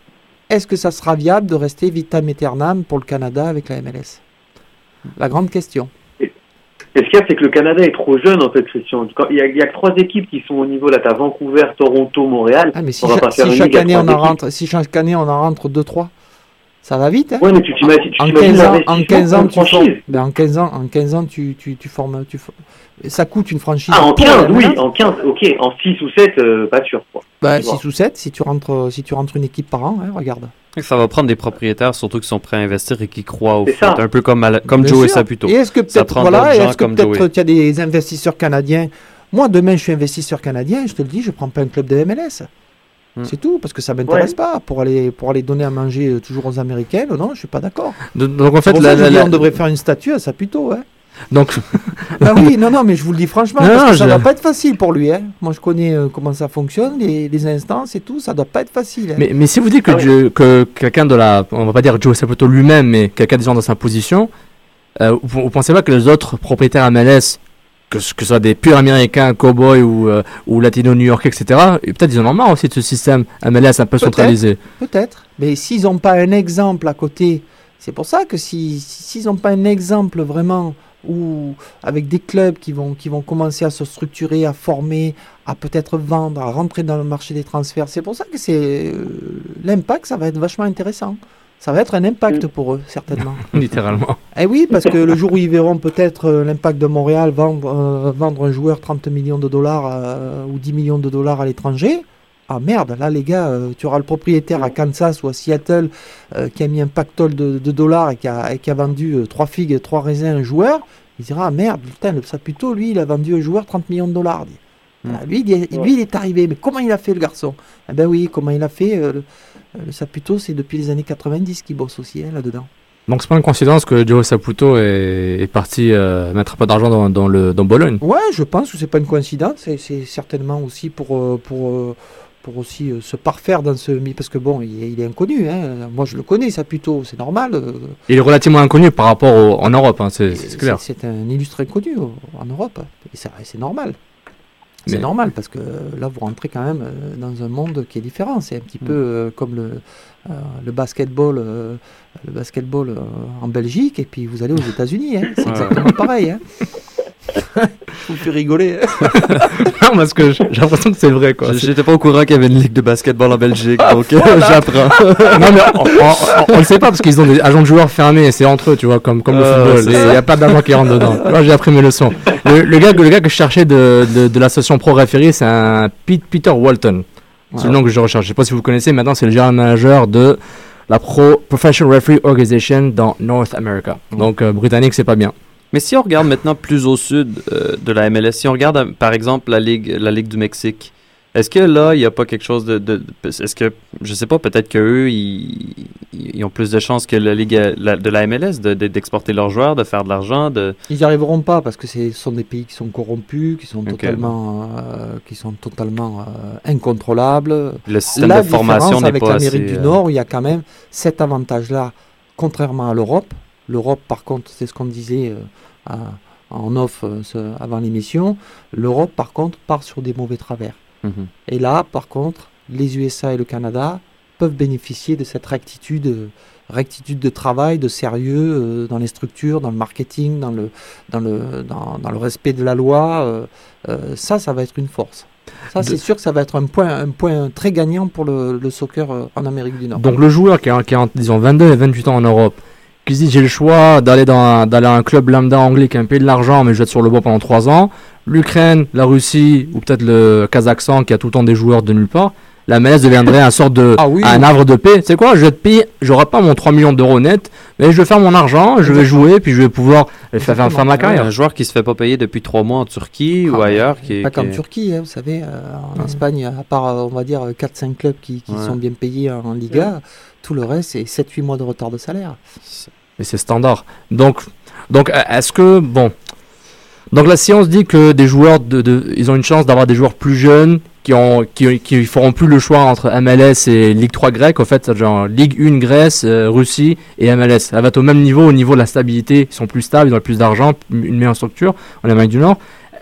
est-ce que ça sera viable de rester vitam aeternam pour le Canada avec la MLS La grande question. Et ce qu'il y a, c'est que le Canada est trop jeune, en fait, Christian. Il y a, il y a que trois équipes qui sont au niveau, là, t'as Vancouver, Toronto, Montréal. Ah, mais si, chaque année on en rentre, si chaque année on en rentre deux, trois, ça va vite, hein? Ouais, mais tu t'imagines, en, 15 ans, en 15 ans, tu formes, ben en 15 ans, en 15 ans, tu, tu, tu formes, tu, ça coûte une franchise. Ah, en 15, oui, en 15, ok. En 6 ou 7, euh, pas sûr, quoi. Bah, 6 ou 7, si tu rentres, si tu rentres une équipe par an, hein, regarde. Ça va prendre des propriétaires, surtout qui sont prêts à investir et qui croient au foot, un peu comme, comme Joe et Saputo. Et est-ce que peut-être voilà, est-ce que peut-être il y a des investisseurs canadiens? Moi, demain, je suis investisseur canadien, je te le dis, je prends pas un club de MLS. Hmm. C'est tout, parce que ça m'intéresse pas pour aller pour aller donner à manger euh, toujours aux Américains. Non, je suis pas d'accord. Donc en fait, la, on devrait faire une statue à Saputo, hein. Donc. ah oui, non, non, mais je vous le dis franchement, parce que ça ne doit pas être facile pour lui. Hein. Moi, je connais euh, comment ça fonctionne, les, les, instances et tout, ça doit pas être facile. Hein. Mais, mais, si vous dites que, ah que quelqu'un de la. On va pas dire Joe Saputo lui-même, mais quelqu'un des gens dans sa position, euh, vous, ne pensez pas que les autres propriétaires MLS, que, que ce soit des purs américains, cowboys ou, euh, ou latino new york etc., peut-être ils en ont marre aussi de ce système MLS un peu centralisé. Peut-être, mais s'ils n'ont pas un exemple à côté, c'est pour ça que s'ils si, n'ont pas un exemple vraiment ou avec des clubs qui vont, qui vont commencer à se structurer, à former, à peut-être vendre, à rentrer dans le marché des transferts. C'est pour ça que c'est euh, l'impact, ça va être vachement intéressant. Ça va être un impact pour eux, certainement. Littéralement. Eh oui, parce que le jour où ils verront peut-être euh, l'impact de Montréal vendre, euh, vendre un joueur 30 millions de dollars ou 10 millions de dollars à l'étranger, ah merde, là les gars, tu auras le propriétaire à Kansas ou à Seattle qui a mis un pactole de, dollars et qui a, qui a vendu trois figues, trois raisins à un joueur. Il dira, ah merde, putain, le Saputo, lui, il a vendu un joueur 30 millions de dollars. Hmm. lui, il est, lui, il est arrivé, mais comment il a fait le garçon? Eh ben oui, comment il a fait euh, le, Saputo, c'est depuis les années 90 qu'il bosse aussi hein, là-dedans. Donc c'est pas une coïncidence que Joe Saputo est, parti euh, mettre un peu d'argent dans, dans, le, dans Bologne? Ouais, je pense que c'est pas une coïncidence, c'est certainement aussi pour, euh, pour, pour aussi euh, se parfaire dans ce parce que bon il est, inconnu hein. moi je le connais ça plutôt c'est normal euh. il est relativement inconnu par rapport en Europe hein, c'est clair c'est un illustre inconnu en Europe et c'est normal c'est normal parce que là vous rentrez quand même euh, dans un monde qui est différent c'est un petit mm. peu comme le le basketball le basketball en Belgique et puis vous allez aux États-Unis hein. c'est exactement pareil vous fait rigoler. non, parce que j'ai l'impression que c'est vrai, quoi. J'étais pas au courant qu'il y avait une ligue de basketball en Belgique, ah, donc j'apprends. non, mais on, ne le sait pas parce qu'ils ont des agents de joueurs fermés, c'est entre eux, tu vois, comme, comme le euh, football. Il n'y a pas d'agents qui rentrent dedans. Moi, j'ai appris mes leçons. Le, gars, le gars que je cherchais de, de, de l'association pro référé, c'est un Pete, Peter Walton. C'est le nom que je recherche. Je sais pas si vous connaissez, maintenant, c'est le general manager de la Pro Professional Referee Organization dans North America. Donc, euh, britannique, c'est pas bien. Mais si on regarde maintenant plus au sud euh, de la MLS, si on regarde euh, par exemple la Ligue, la Ligue du Mexique, est-ce que là, il n'y a pas quelque chose de. de est-ce que, je sais pas, peut-être qu'eux, ils, ils ont plus de chances que la Ligue de la MLS d'exporter leurs joueurs, de faire de l'argent de... Ils n'y arriveront pas parce que ce sont des pays qui sont corrompus, qui sont totalement, euh, qui sont totalement incontrôlables. Le système de formation n'est pas avec l'Amérique du Nord, il y a quand même cet avantage-là, contrairement à l'Europe. L'Europe, par contre, c'est ce qu'on disait en off euh, avant l'émission, l'Europe par contre part sur des mauvais travers. Mhm. Et là, par contre, les USA et le Canada peuvent bénéficier de cette rectitude, euh, rectitude de travail, de sérieux euh, dans les structures, dans le marketing, dans le, dans le, dans, dans le respect de la loi. euh, euh, ça, ça va être une force. Ça, c'est sûr que ça va être un point, un point très gagnant pour le, le soccer euh, en Amérique du Nord. Donc le joueur qui a, qui a disons 22 et 28 ans en Europe, qui se dit j'ai le choix d'aller dans un- d'aller à un club lambda anglais qui a payé de l'argent mais je vais être sur le banc pendant 3 ans, l'Ukraine, la Russie ou peut-être le Kazakhstan qui a tout le temps des joueurs de nulle part, la MLS deviendrait un sorte de Ah oui. un havre de paix. C'est quoi? Je vais te payer, j'aurai pas mon 3 millions d'euros net, mais je vais faire mon argent, je vais jouer puis je vais pouvoir faire, faire, faire ma carrière. Un joueur qui se fait pas payer depuis trois mois en Turquie ou Ah, ailleurs. Qui, est- Pas qui comme est- Turquie, hein, vous savez, euh, en Espagne, à part, euh, on va dire, 4-5 clubs qui, qui Ouais. sont bien payés en, en Liga, tout le reste, c'est 7-8 mois de retard de salaire. Et c'est standard. Donc, donc est-ce que bon, donc la science dit que des joueurs ils ont une chance d'avoir des joueurs plus jeunes qui ont qui, qui feront plus le choix entre MLS et Ligue 3 grecque. En fait, genre Ligue 1 Grèce, euh, Russie et MLS. Elle va être au même niveau au niveau de la stabilité. Ils sont plus stables, ils ont plus d'argent, une meilleure structure en Amérique du Nord.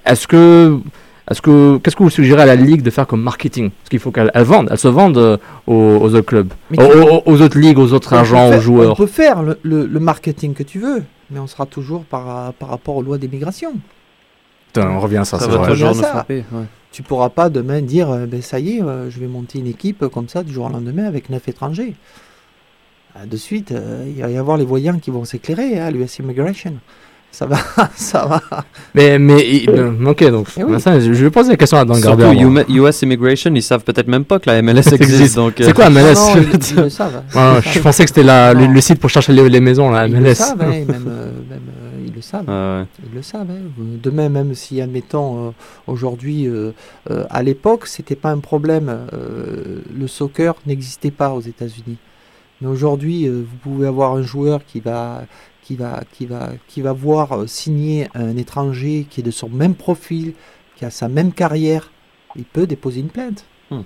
Est-ce que est-ce que qu'est-ce que vous suggérez à la ligue de faire comme marketing? Parce qu'il faut qu'elle elle vende, elle se vende euh, aux, aux autres clubs, aux, tu- aux- aux autres ligues, aux autres On peut agents, faire- aux joueurs. On peut faire le, le- le marketing que tu veux, mais on sera toujours par, par rapport aux lois d'immigration. Putain, on revient à ça, Ça c'est va vrai. toujours ça. frapper. ouais. Tu pourras pas demain dire, euh, ben, ça y est, euh, je vais monter une équipe comme ça du jour au lendemain avec neuf étrangers. De suite, il va y avoir les voyants qui vont s'éclairer hein, à l'US Immigration. Ça va, ça va. Mais, mais, il- euh, ok, donc, Eh oui. ça, je, je vais poser la question à Dan Surtout Garber. US Immigration, ils savent peut-être même pas que la MLS existe. euh, C'est quoi MLS Non, non, ils, ils le savent. Ouais, Je pensais que c'était le, le site pour chercher les, les maisons, la Ils le MLS. savent, hein, même, euh, même, euh, ils le savent. Ah ouais. Ils le savent. hein. Demain, même si, admettons, euh, aujourd'hui, euh, euh, à l'époque, c'était pas un problème. euh, le soccer n'existait pas aux États-Unis. Mais aujourd'hui, euh, vous pouvez avoir un joueur qui va, qui va, qui va, qui va voir euh, signer un étranger qui est de son même profil, qui a sa même carrière. Il peut déposer une plainte. Hmm.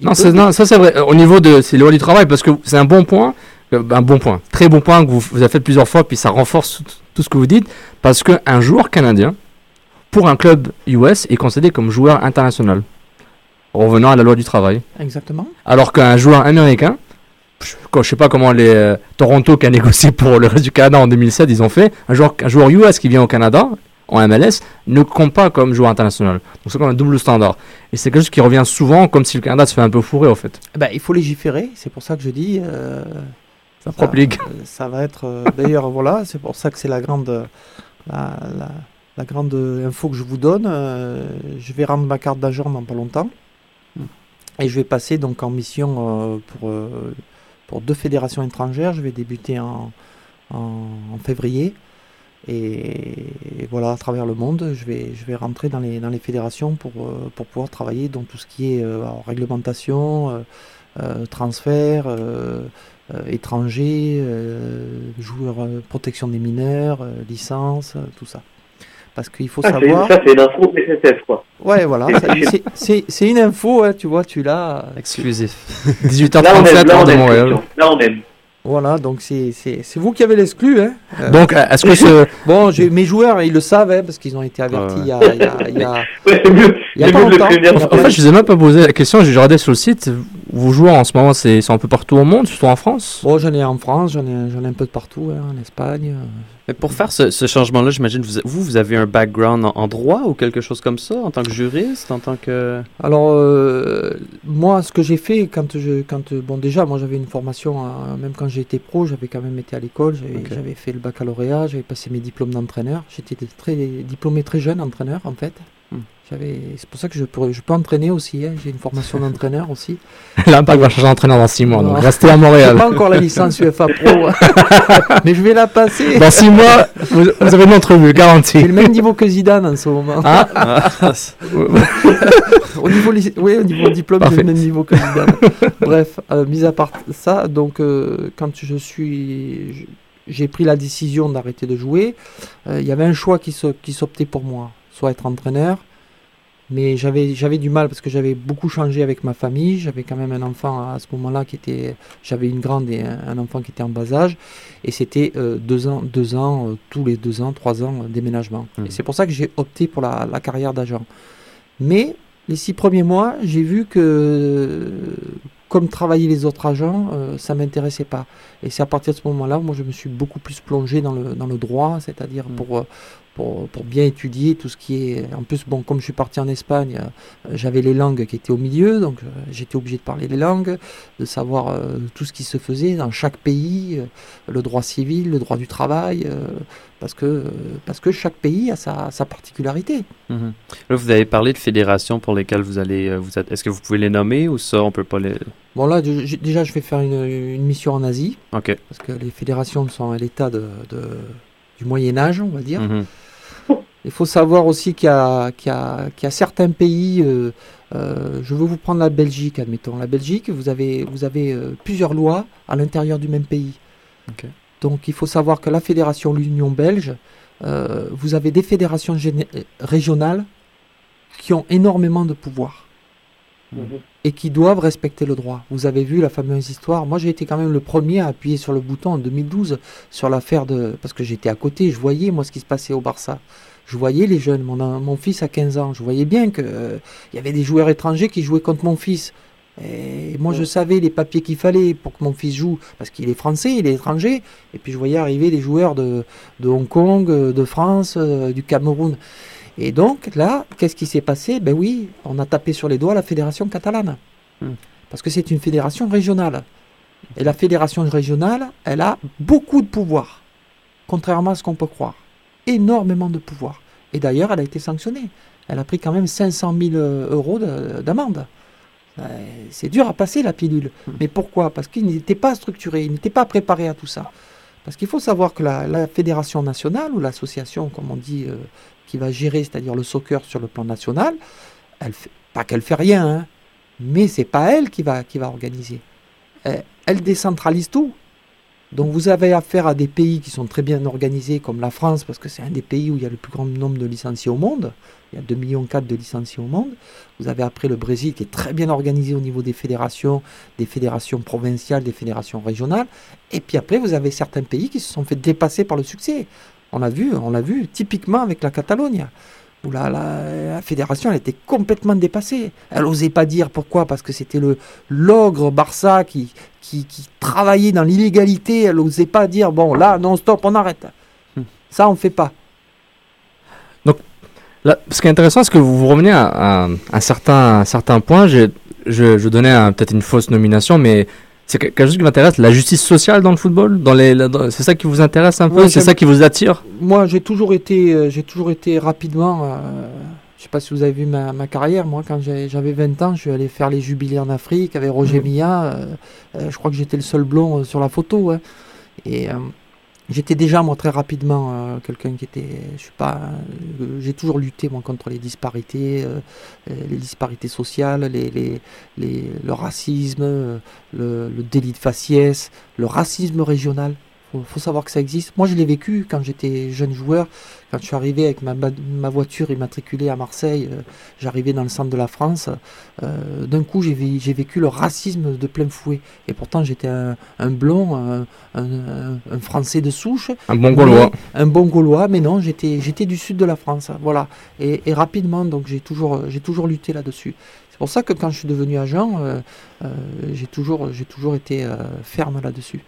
Non, peut c'est- non, ça c'est vrai. Au niveau de c'est le loi du travail, parce que c'est un bon point, euh, un bon point, très bon point que vous, vous avez fait plusieurs fois, puis ça renforce tout, tout ce que vous dites, parce qu'un joueur canadien, pour un club US, est considéré comme joueur international. Revenant à la loi du travail. Exactement. Alors qu'un joueur américain, je je sais pas comment les euh, Toronto qui a négocié pour le reste du Canada en 2007, ils ont fait, un joueur, un joueur US qui vient au Canada, en MLS, ne compte pas comme joueur international. Donc c'est comme un double standard. Et c'est quelque chose qui revient souvent, comme si le Canada se fait un peu fourrer, en fait. Eh ben, il faut légiférer, c'est pour ça que je dis. euh, Sa propre ligue. ça va être. euh, D'ailleurs, voilà, c'est pour ça que c'est la grande, la, la- la grande info que je vous donne. euh, je vais rendre ma carte d'agent dans pas longtemps. Et je vais passer donc en mission euh, pour, euh, pour deux fédérations étrangères. Je vais débuter en, en, février. Et, voilà, à travers le monde, je vais, je vais rentrer dans les, dans les fédérations pour, euh, pour pouvoir travailler dans tout ce qui est euh, réglementation, euh, transfert, étrangers, joueurs, protection des mineurs, licence, tout ça. Parce qu'il faut Ah, savoir. ça, c'est l'info SSF, quoi. Ouais, voilà, c'est- une info, hein, tu vois, tu l'as. Exclusif. 18h37, Là, on aime, là, heure on de aime, Montréal. Là, on aime. Voilà, donc c'est c'est- c'est vous qui avez l'exclu. Hein. Euh, Donc, est-ce que ce- Bon, mes joueurs, ils le savent, hein, parce qu'ils ont été avertis il y a, il y a- il y a- Ouais, c'est mieux. il y a pas longtemps. En fait, je vous ai même pas posé la question, j'ai regardé sur le site. Vos joueurs en ce moment, c'est un peu partout au monde, surtout en France? Bon, j'en ai en France, j'en ai, j'en ai un peu de partout, hein, en Espagne. euh. Mais pour faire ce, ce changement-là, j'imagine, vous, vous, vous avez un background en, en droit ou quelque chose comme ça, en tant que juriste, en tant que... Alors, euh, moi, ce que j'ai fait, quand je. Quand, bon, déjà, moi, j'avais une formation, même quand j'étais pro, j'avais quand même été à l'école, j'avais fait le baccalauréat, j'avais passé mes diplômes d'entraîneur. J'étais très diplômé très jeune entraîneur, en fait. J'avais, c'est pour ça que je peux, je peux entraîner aussi. hein, J'ai une formation d'entraîneur aussi. L'impact va changer d'entraîneur dans 6 mois, donc restez à Montréal. J'ai pas encore la licence UEFA Pro, mais je vais la passer. Dans 6 mois, vous, vous avez une entrevue, garantie. J'ai le même niveau que Zidane en ce moment. Ah. Au niveau, oui, au niveau diplôme, j'ai le même niveau que Zidane. Bref, euh, mis à part ça, donc euh, quand je suis, je- j'ai pris la décision d'arrêter de jouer, euh, il y avait un choix qui se- qui s'optait pour moi, soit être entraîneur, mais j'avais j'avais du mal parce que j'avais beaucoup changé avec ma famille, j'avais quand même un enfant à ce moment-là qui était, j'avais une grande et un, un enfant qui était en bas âge, et c'était euh, deux ans, deux ans, euh, tous les deux ans, trois ans, euh, déménagement. Mhm. Et c'est pour ça que j'ai opté pour la, la carrière d'agent. Mais Les six premiers mois, j'ai vu que, comme travaillaient les autres agents, euh, ça m'intéressait pas. Et c'est à partir de ce moment-là, moi, je me suis beaucoup plus plongé dans le, dans le droit, c'est-à-dire Mm. pour, pour, pour bien étudier tout ce qui est. En plus, bon, comme je suis parti en Espagne, euh, j'avais les langues qui étaient au milieu, donc euh, j'étais obligé de parler les langues, de savoir euh, tout ce qui se faisait dans chaque pays, le droit civil, le droit du travail, parce, que, parce que chaque pays a sa, sa particularité. Mhm. Là, vous avez parlé de fédérations pour lesquelles vous allez. Vous êtes- Est-ce que vous pouvez les nommer ou ça, on peut pas les. Bon là, je- déjà, je vais faire une, une mission en Asie, parce que les fédérations sont à l'état de, de- du Moyen Âge, on va dire. Mhm. Il faut savoir aussi qu'il y, a- qu'il y a- qu'il y a certains pays, euh, euh, je veux vous prendre la Belgique, admettons. La Belgique, vous avez, vous avez euh, plusieurs lois à l'intérieur du même pays. Donc il faut savoir que la fédération, l'Union belge, euh, vous avez des fédérations régionales qui ont énormément de pouvoir et qui doivent respecter le droit. Vous avez vu la fameuse histoire. Moi, j'ai été quand même le premier à appuyer sur le bouton en 2012 sur l'affaire de. Parce que j'étais à côté, je voyais moi ce qui se passait au Barça. Je voyais les jeunes. Mon, mon fils a 15 ans. Je voyais bien qu'il y avait des joueurs étrangers qui jouaient contre mon fils. Et moi, je savais les papiers qu'il fallait pour que mon fils joue, parce qu'il est français, il est étranger. Et puis, je voyais arriver des joueurs de, de Hong Kong, euh, de France, euh, du Cameroun. Et donc, là, qu'est-ce qui s'est passé? Ben oui, on a tapé sur les doigts la fédération catalane. Parce que c'est une fédération régionale. Et la fédération régionale, elle a beaucoup de pouvoir. Contrairement à ce qu'on peut croire. Énormément de pouvoir. Et d'ailleurs, elle a été sanctionnée. Elle a pris quand même 500 000 euros de- d'amende. Euh, C'est dur à passer la pilule. Mais pourquoi? Parce qu'il n'était pas structuré, il n'était pas préparé à tout ça. Parce qu'il faut savoir que la, la fédération nationale, ou l'association, comme on dit, euh, qui va gérer, c'est-à-dire le soccer sur le plan national, elle fait, pas qu'elle fait rien, hein, mais c'est pas elle qui va, qui va organiser. Elle, elle décentralise tout. Donc vous avez affaire à des pays qui sont très bien organisés, comme la France, parce que c'est un des pays où il y a le plus grand nombre de licenciés au monde. Il y a 2,4 millions de licenciés au monde. Vous avez après le Brésil qui est très bien organisé au niveau des fédérations, des fédérations provinciales, des fédérations régionales. Et puis après, vous avez certains pays qui se sont fait dépasser par le succès. On l'a vu, on l'a vu typiquement avec la Catalogne, où la, la, fédération elle était complètement dépassée. Elle n'osait pas dire pourquoi, parce que c'était le l'ogre Barça qui, qui, qui travaillait dans l'illégalité. Elle n'osait pas dire bon là non stop on arrête. Ça on fait pas. Donc, là, ce qui est intéressant, c'est que vous, vous revenez à, à un, certain, un certain point. Je, je, je donnais peut-être une fausse nomination, mais c'est que- quelque chose qui m'intéresse. La justice sociale dans le football, dans les, c'est ça qui vous intéresse un peu, Ouais, c'est ça qui vous attire? Moi j'ai toujours été, euh, j'ai toujours été rapidement. euh, je sais pas si vous avez vu ma, ma carrière. Moi quand j'avais 20 ans, je suis allé faire les jubilés en Afrique avec Roger Milla. euh, euh, je crois que j'étais le seul blond euh, sur la photo. hein. Et J'étais déjà moi très rapidement euh, quelqu'un qui était, je suis pas, euh, j'ai toujours lutté moi contre les disparités, euh, les disparités sociales, les, le racisme, le, le délit de faciès, le racisme régional. Faut, faut savoir que ça existe. Moi je l'ai vécu quand j'étais jeune joueur, quand je suis arrivé avec ma, voiture immatriculée à Marseille, euh, j'arrivais dans le centre de la France. euh, D'un coup j'ai vé- j'ai vécu le racisme de plein fouet. Et pourtant j'étais un, un blond, un, un- un Français de souche. Un bon Gaulois. un bon Gaulois, mais non, j'étais du sud de la France, voilà. Et, et rapidement, donc j'ai toujours lutté là-dessus. C'est pour ça que quand je suis devenu agent, euh, j'ai toujours été ferme là-dessus.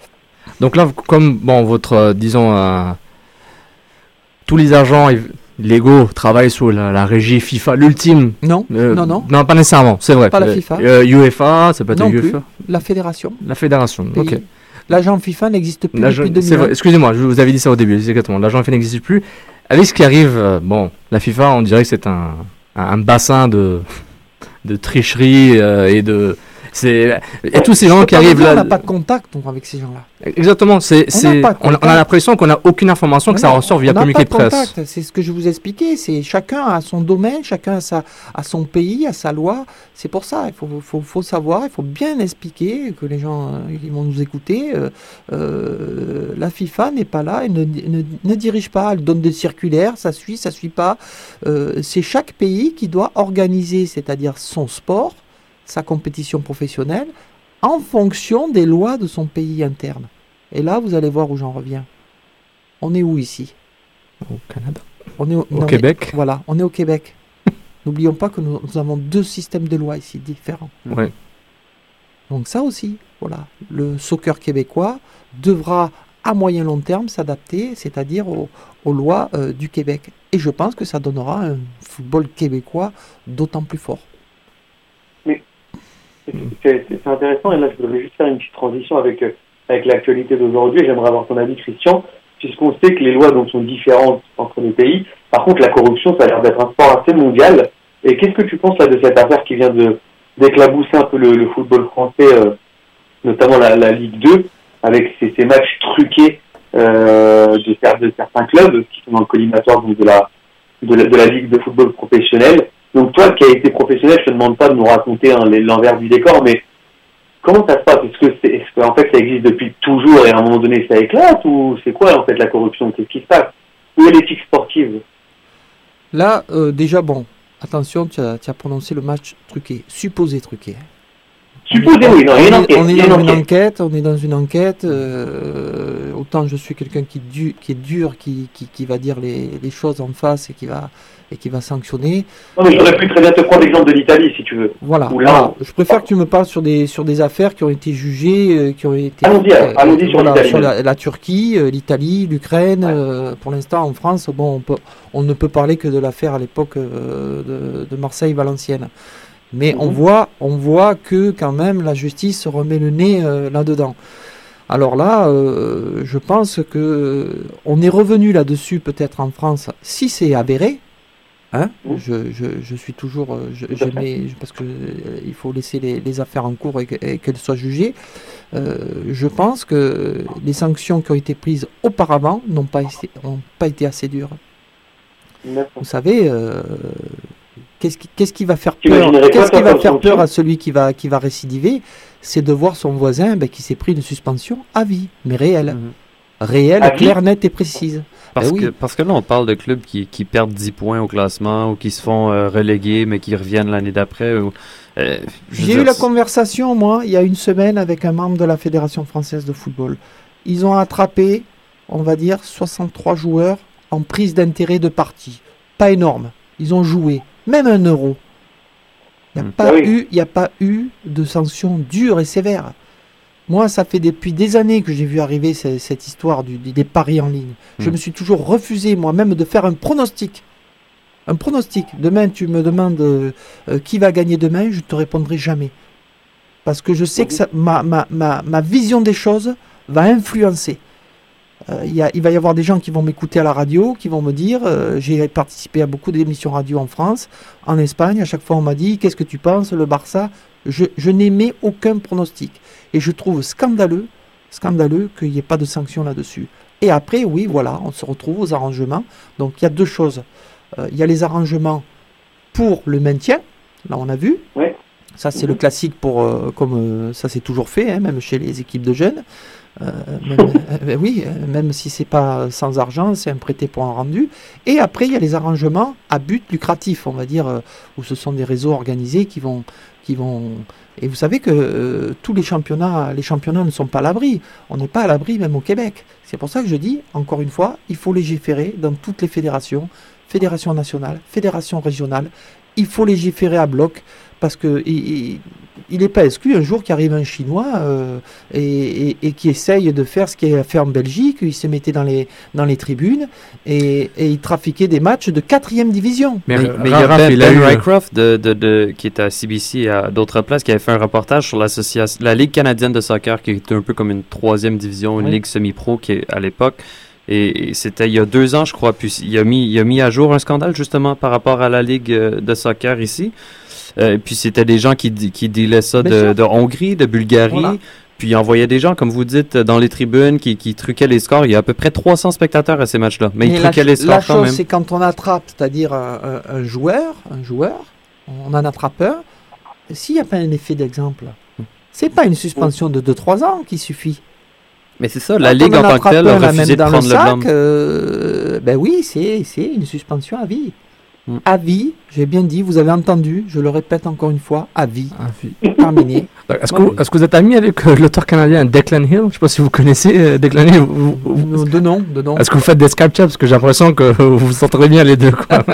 Donc là, comme bon, votre, euh, disons, euh, tous les agents légaux travaillent sous la, la régie FIFA, l'ultime. Non, non, non. Non, pas nécessairement, c'est vrai. Pas la Euh, FIFA. euh, UEFA, c'est peut-être Non plus. UEFA. La fédération. La fédération, Pays. ok. L'agent FIFA n'existe plus depuis 2000. c'est vrai, excusez-moi, je vous avais dit ça au début, exactement. L'agent FIFA n'existe plus. Avec ce qui arrive, euh, bon, la FIFA, on dirait que c'est un, un, un bassin de, de tricherie euh, et de. C'est, et tous ces gens qui arrivent là. On n'a pas de contact donc, avec ces gens-là. Exactement, c'est, On de on, a- l'impression qu'on n'a aucune information, que ça Non, ressort via communiqué de pas presse. C'est ce que je vous ai expliqué. C'est chacun a son domaine, chacun a, sa, a son pays, a sa loi. C'est pour ça. Il faut, faut, faut savoir, il faut bien expliquer que les gens euh, qui vont nous écouter. euh, euh, la FIFA n'est pas là, elle ne, ne, ne dirige pas, elle donne des circulaires, ça suit, ça suit pas. Euh, c'est chaque pays qui doit organiser, c'est-à-dire son sport, sa compétition professionnelle, en fonction des lois de son pays interne. Et là, vous allez voir où j'en reviens. On est où ici? Au Canada. On est au, Au Québec. Voilà, on est au Québec. N'oublions pas que nous, nous avons deux systèmes de loi ici différents. Ouais. Donc ça aussi, voilà, le soccer québécois devra à moyen long terme s'adapter, c'est-à-dire aux, aux lois euh, du Québec. Et je pense que ça donnera un football québécois d'autant plus fort. C'est intéressant, et là je voudrais juste faire une petite transition avec, euh, avec l'actualité d'aujourd'hui. J'aimerais avoir ton avis, Christian, puisqu'on sait que les lois donc, sont différentes entre les pays. Par contre, la corruption, ça a l'air d'être un sport assez mondial. Et qu'est-ce que tu penses là de cette affaire qui vient de d'éclabousser un peu le, le football français, euh, notamment la, la Ligue 2, avec ces, ces matchs truqués euh, de, de certains clubs qui sont dans le collimatoire donc, de, la, de, la, de la Ligue de football professionnelle. Donc toi qui as été professionnel, je te demande pas de nous raconter hein, l'envers du décor, mais comment ça se passe? Est-ce que, en fait ça existe depuis toujours et à un moment donné ça éclate ou c'est quoi en fait la corruption? Qu'est-ce qui se passe? Où est l'éthique sportive? Là, euh, déjà, bon, attention, tu as, tu as prononcé le match truqué, supposé truqué. Supposé, oui, non, il y a une on, enquête, on est dans une enquête. enquête, on est dans une enquête. euh, autant je suis quelqu'un qui, du- qui est dur, qui, qui, qui va dire les, les choses en face et qui va, et qui va sanctionner. Non, mais j'aurais pu très bien te prendre l'exemple de l'Italie si tu veux. Voilà. Voilà. Je préfère que tu me parles sur des, sur des affaires qui ont été jugées, euh, qui ont été. Allons-y, allons-y sur l'Italie sur la, la Turquie, euh, l'Italie, l'Ukraine. euh, pour l'instant, en France, bon, on, peut, on ne peut parler que de l'affaire à l'époque euh, de, de Marseille-Valenciennes. Mais on Mhm. voit, on voit que quand même la justice se remet le nez euh, là-dedans. Alors là, euh, je pense que euh, on est revenu là-dessus peut-être en France, si c'est avéré. Hein je, je, je suis toujours, euh, je, mets- parce que euh, il faut laisser les, les affaires en cours et, que- et qu'elles soient jugées. Euh, je pense que les sanctions qui ont été prises auparavant n'ont pas pas été assez dures. Vous savez, euh, qu'est-ce qui, va faire peur Qu'est-ce qui va faire peur à celui qui va, qui va récidiver? C'est de voir son voisin ben, qui s'est pris une suspension à vie, mais réelle. Réelle, À vie claire, nette et précise. Parce, Ben oui. que, parce que là, on parle de clubs qui, qui perdent 10 points au classement ou qui se font euh, reléguer mais qui reviennent l'année d'après. ou, euh, J'ai dire, eu la conversation, moi, il y a une semaine avec un membre de la Fédération française de football. Ils ont attrapé, on va dire, 63 joueurs en prise d'intérêt de partie. Pas énorme. Ils ont joué, même un euro. Il n'y a, pas Ah oui. eu- il y a pas eu de sanctions dures et sévères. Moi, ça fait depuis des années que j'ai vu arriver ce- cette histoire du- des paris en ligne. Je Mm. me suis toujours refusé moi-même de faire un pronostic. Un pronostic. Demain, tu me demandes euh, euh, qui va gagner demain, je te répondrai jamais. Parce que je sais que ça- ma, ma, ma, ma vision des choses va influencer. Euh, il y a- il va y avoir des gens qui vont m'écouter à la radio, qui vont me dire, euh, j'ai participé à beaucoup d'émissions radio en France, en Espagne, à chaque fois on m'a dit, qu'est-ce que tu penses, le Barça? Je, je n'émets aucun pronostic. Et je trouve scandaleux, scandaleux qu'il n'y ait pas de sanction là-dessus. Et après, oui, voilà, on se retrouve aux arrangements. Donc il y a deux choses. Euh, il y a les arrangements pour le maintien, là on a vu. Ça c'est le classique pour, euh, comme euh, ça c'est toujours fait, hein, même chez les équipes de jeunes. Même, ben oui, même si c'est pas sans argent, c'est un prêté pour un rendu. Et après, il y a les arrangements à but lucratif, on va dire, où ce sont des réseaux organisés qui vont, qui vont. Et vous savez que euh, tous les championnats, les championnats ne sont pas à l'abri. On n'est pas à l'abri même au Québec. C'est pour ça que je dis, encore une fois, il faut légiférer dans toutes les fédérations, fédération nationale, fédération régionale. Il faut légiférer à bloc parce que il n'est pas exclu un jour qu'arrive un Chinois euh, et, et- et qui essaye de faire ce qu'il a fait en Belgique. Il se mettait dans les, dans les tribunes et, et il trafiquait des matchs de quatrième division. Mais, mais il y a Raph, Ben, il a Ben eu- Rycroft de, de, de- qui est à CBC et à d'autres places qui avait fait un reportage sur l'association, la Ligue canadienne de soccer qui est un peu comme une troisième division, une Oui. ligue semi-pro qui est à l'époque. Et, et c'était il y a deux ans, je crois. Puis il a mis, il a mis à jour un scandale justement par rapport à la Ligue euh, de soccer ici. Euh, puis c'était des gens qui, qui dealaient ça de, Hongrie, de Bulgarie. Voilà. Puis ils envoyaient des gens, comme vous dites, dans les tribunes qui, qui truquaient les scores. Il y a à peu près 300 spectateurs à ces matchs-là. Mais, ils la, truquaient les la scores quand chose, même. c'est quand on attrape, c'est-à-dire un, joueur, un joueur, on en attrape un, s'il n'y a pas un effet d'exemple, c'est pas une suspension de 2-3 ans qui suffit. Mais c'est ça, la Quand Ligue en tant que telle a refusé de dans prendre le sac, blâme. euh, ben oui, c'est une suspension à vie. Hmm. À vie, j'ai bien dit, vous avez entendu, je le répète encore une fois, à vie. Terminé. Est-ce que, vous- est-ce que vous êtes ami avec euh, l'auteur canadien Declan Hill? Je ne sais pas si vous connaissez euh, Declan Hill. vous- vous- De nom, de nom. Est-ce que vous faites des Skype chats? Parce que j'ai l'impression que vous vous entendez bien les deux. Quoi.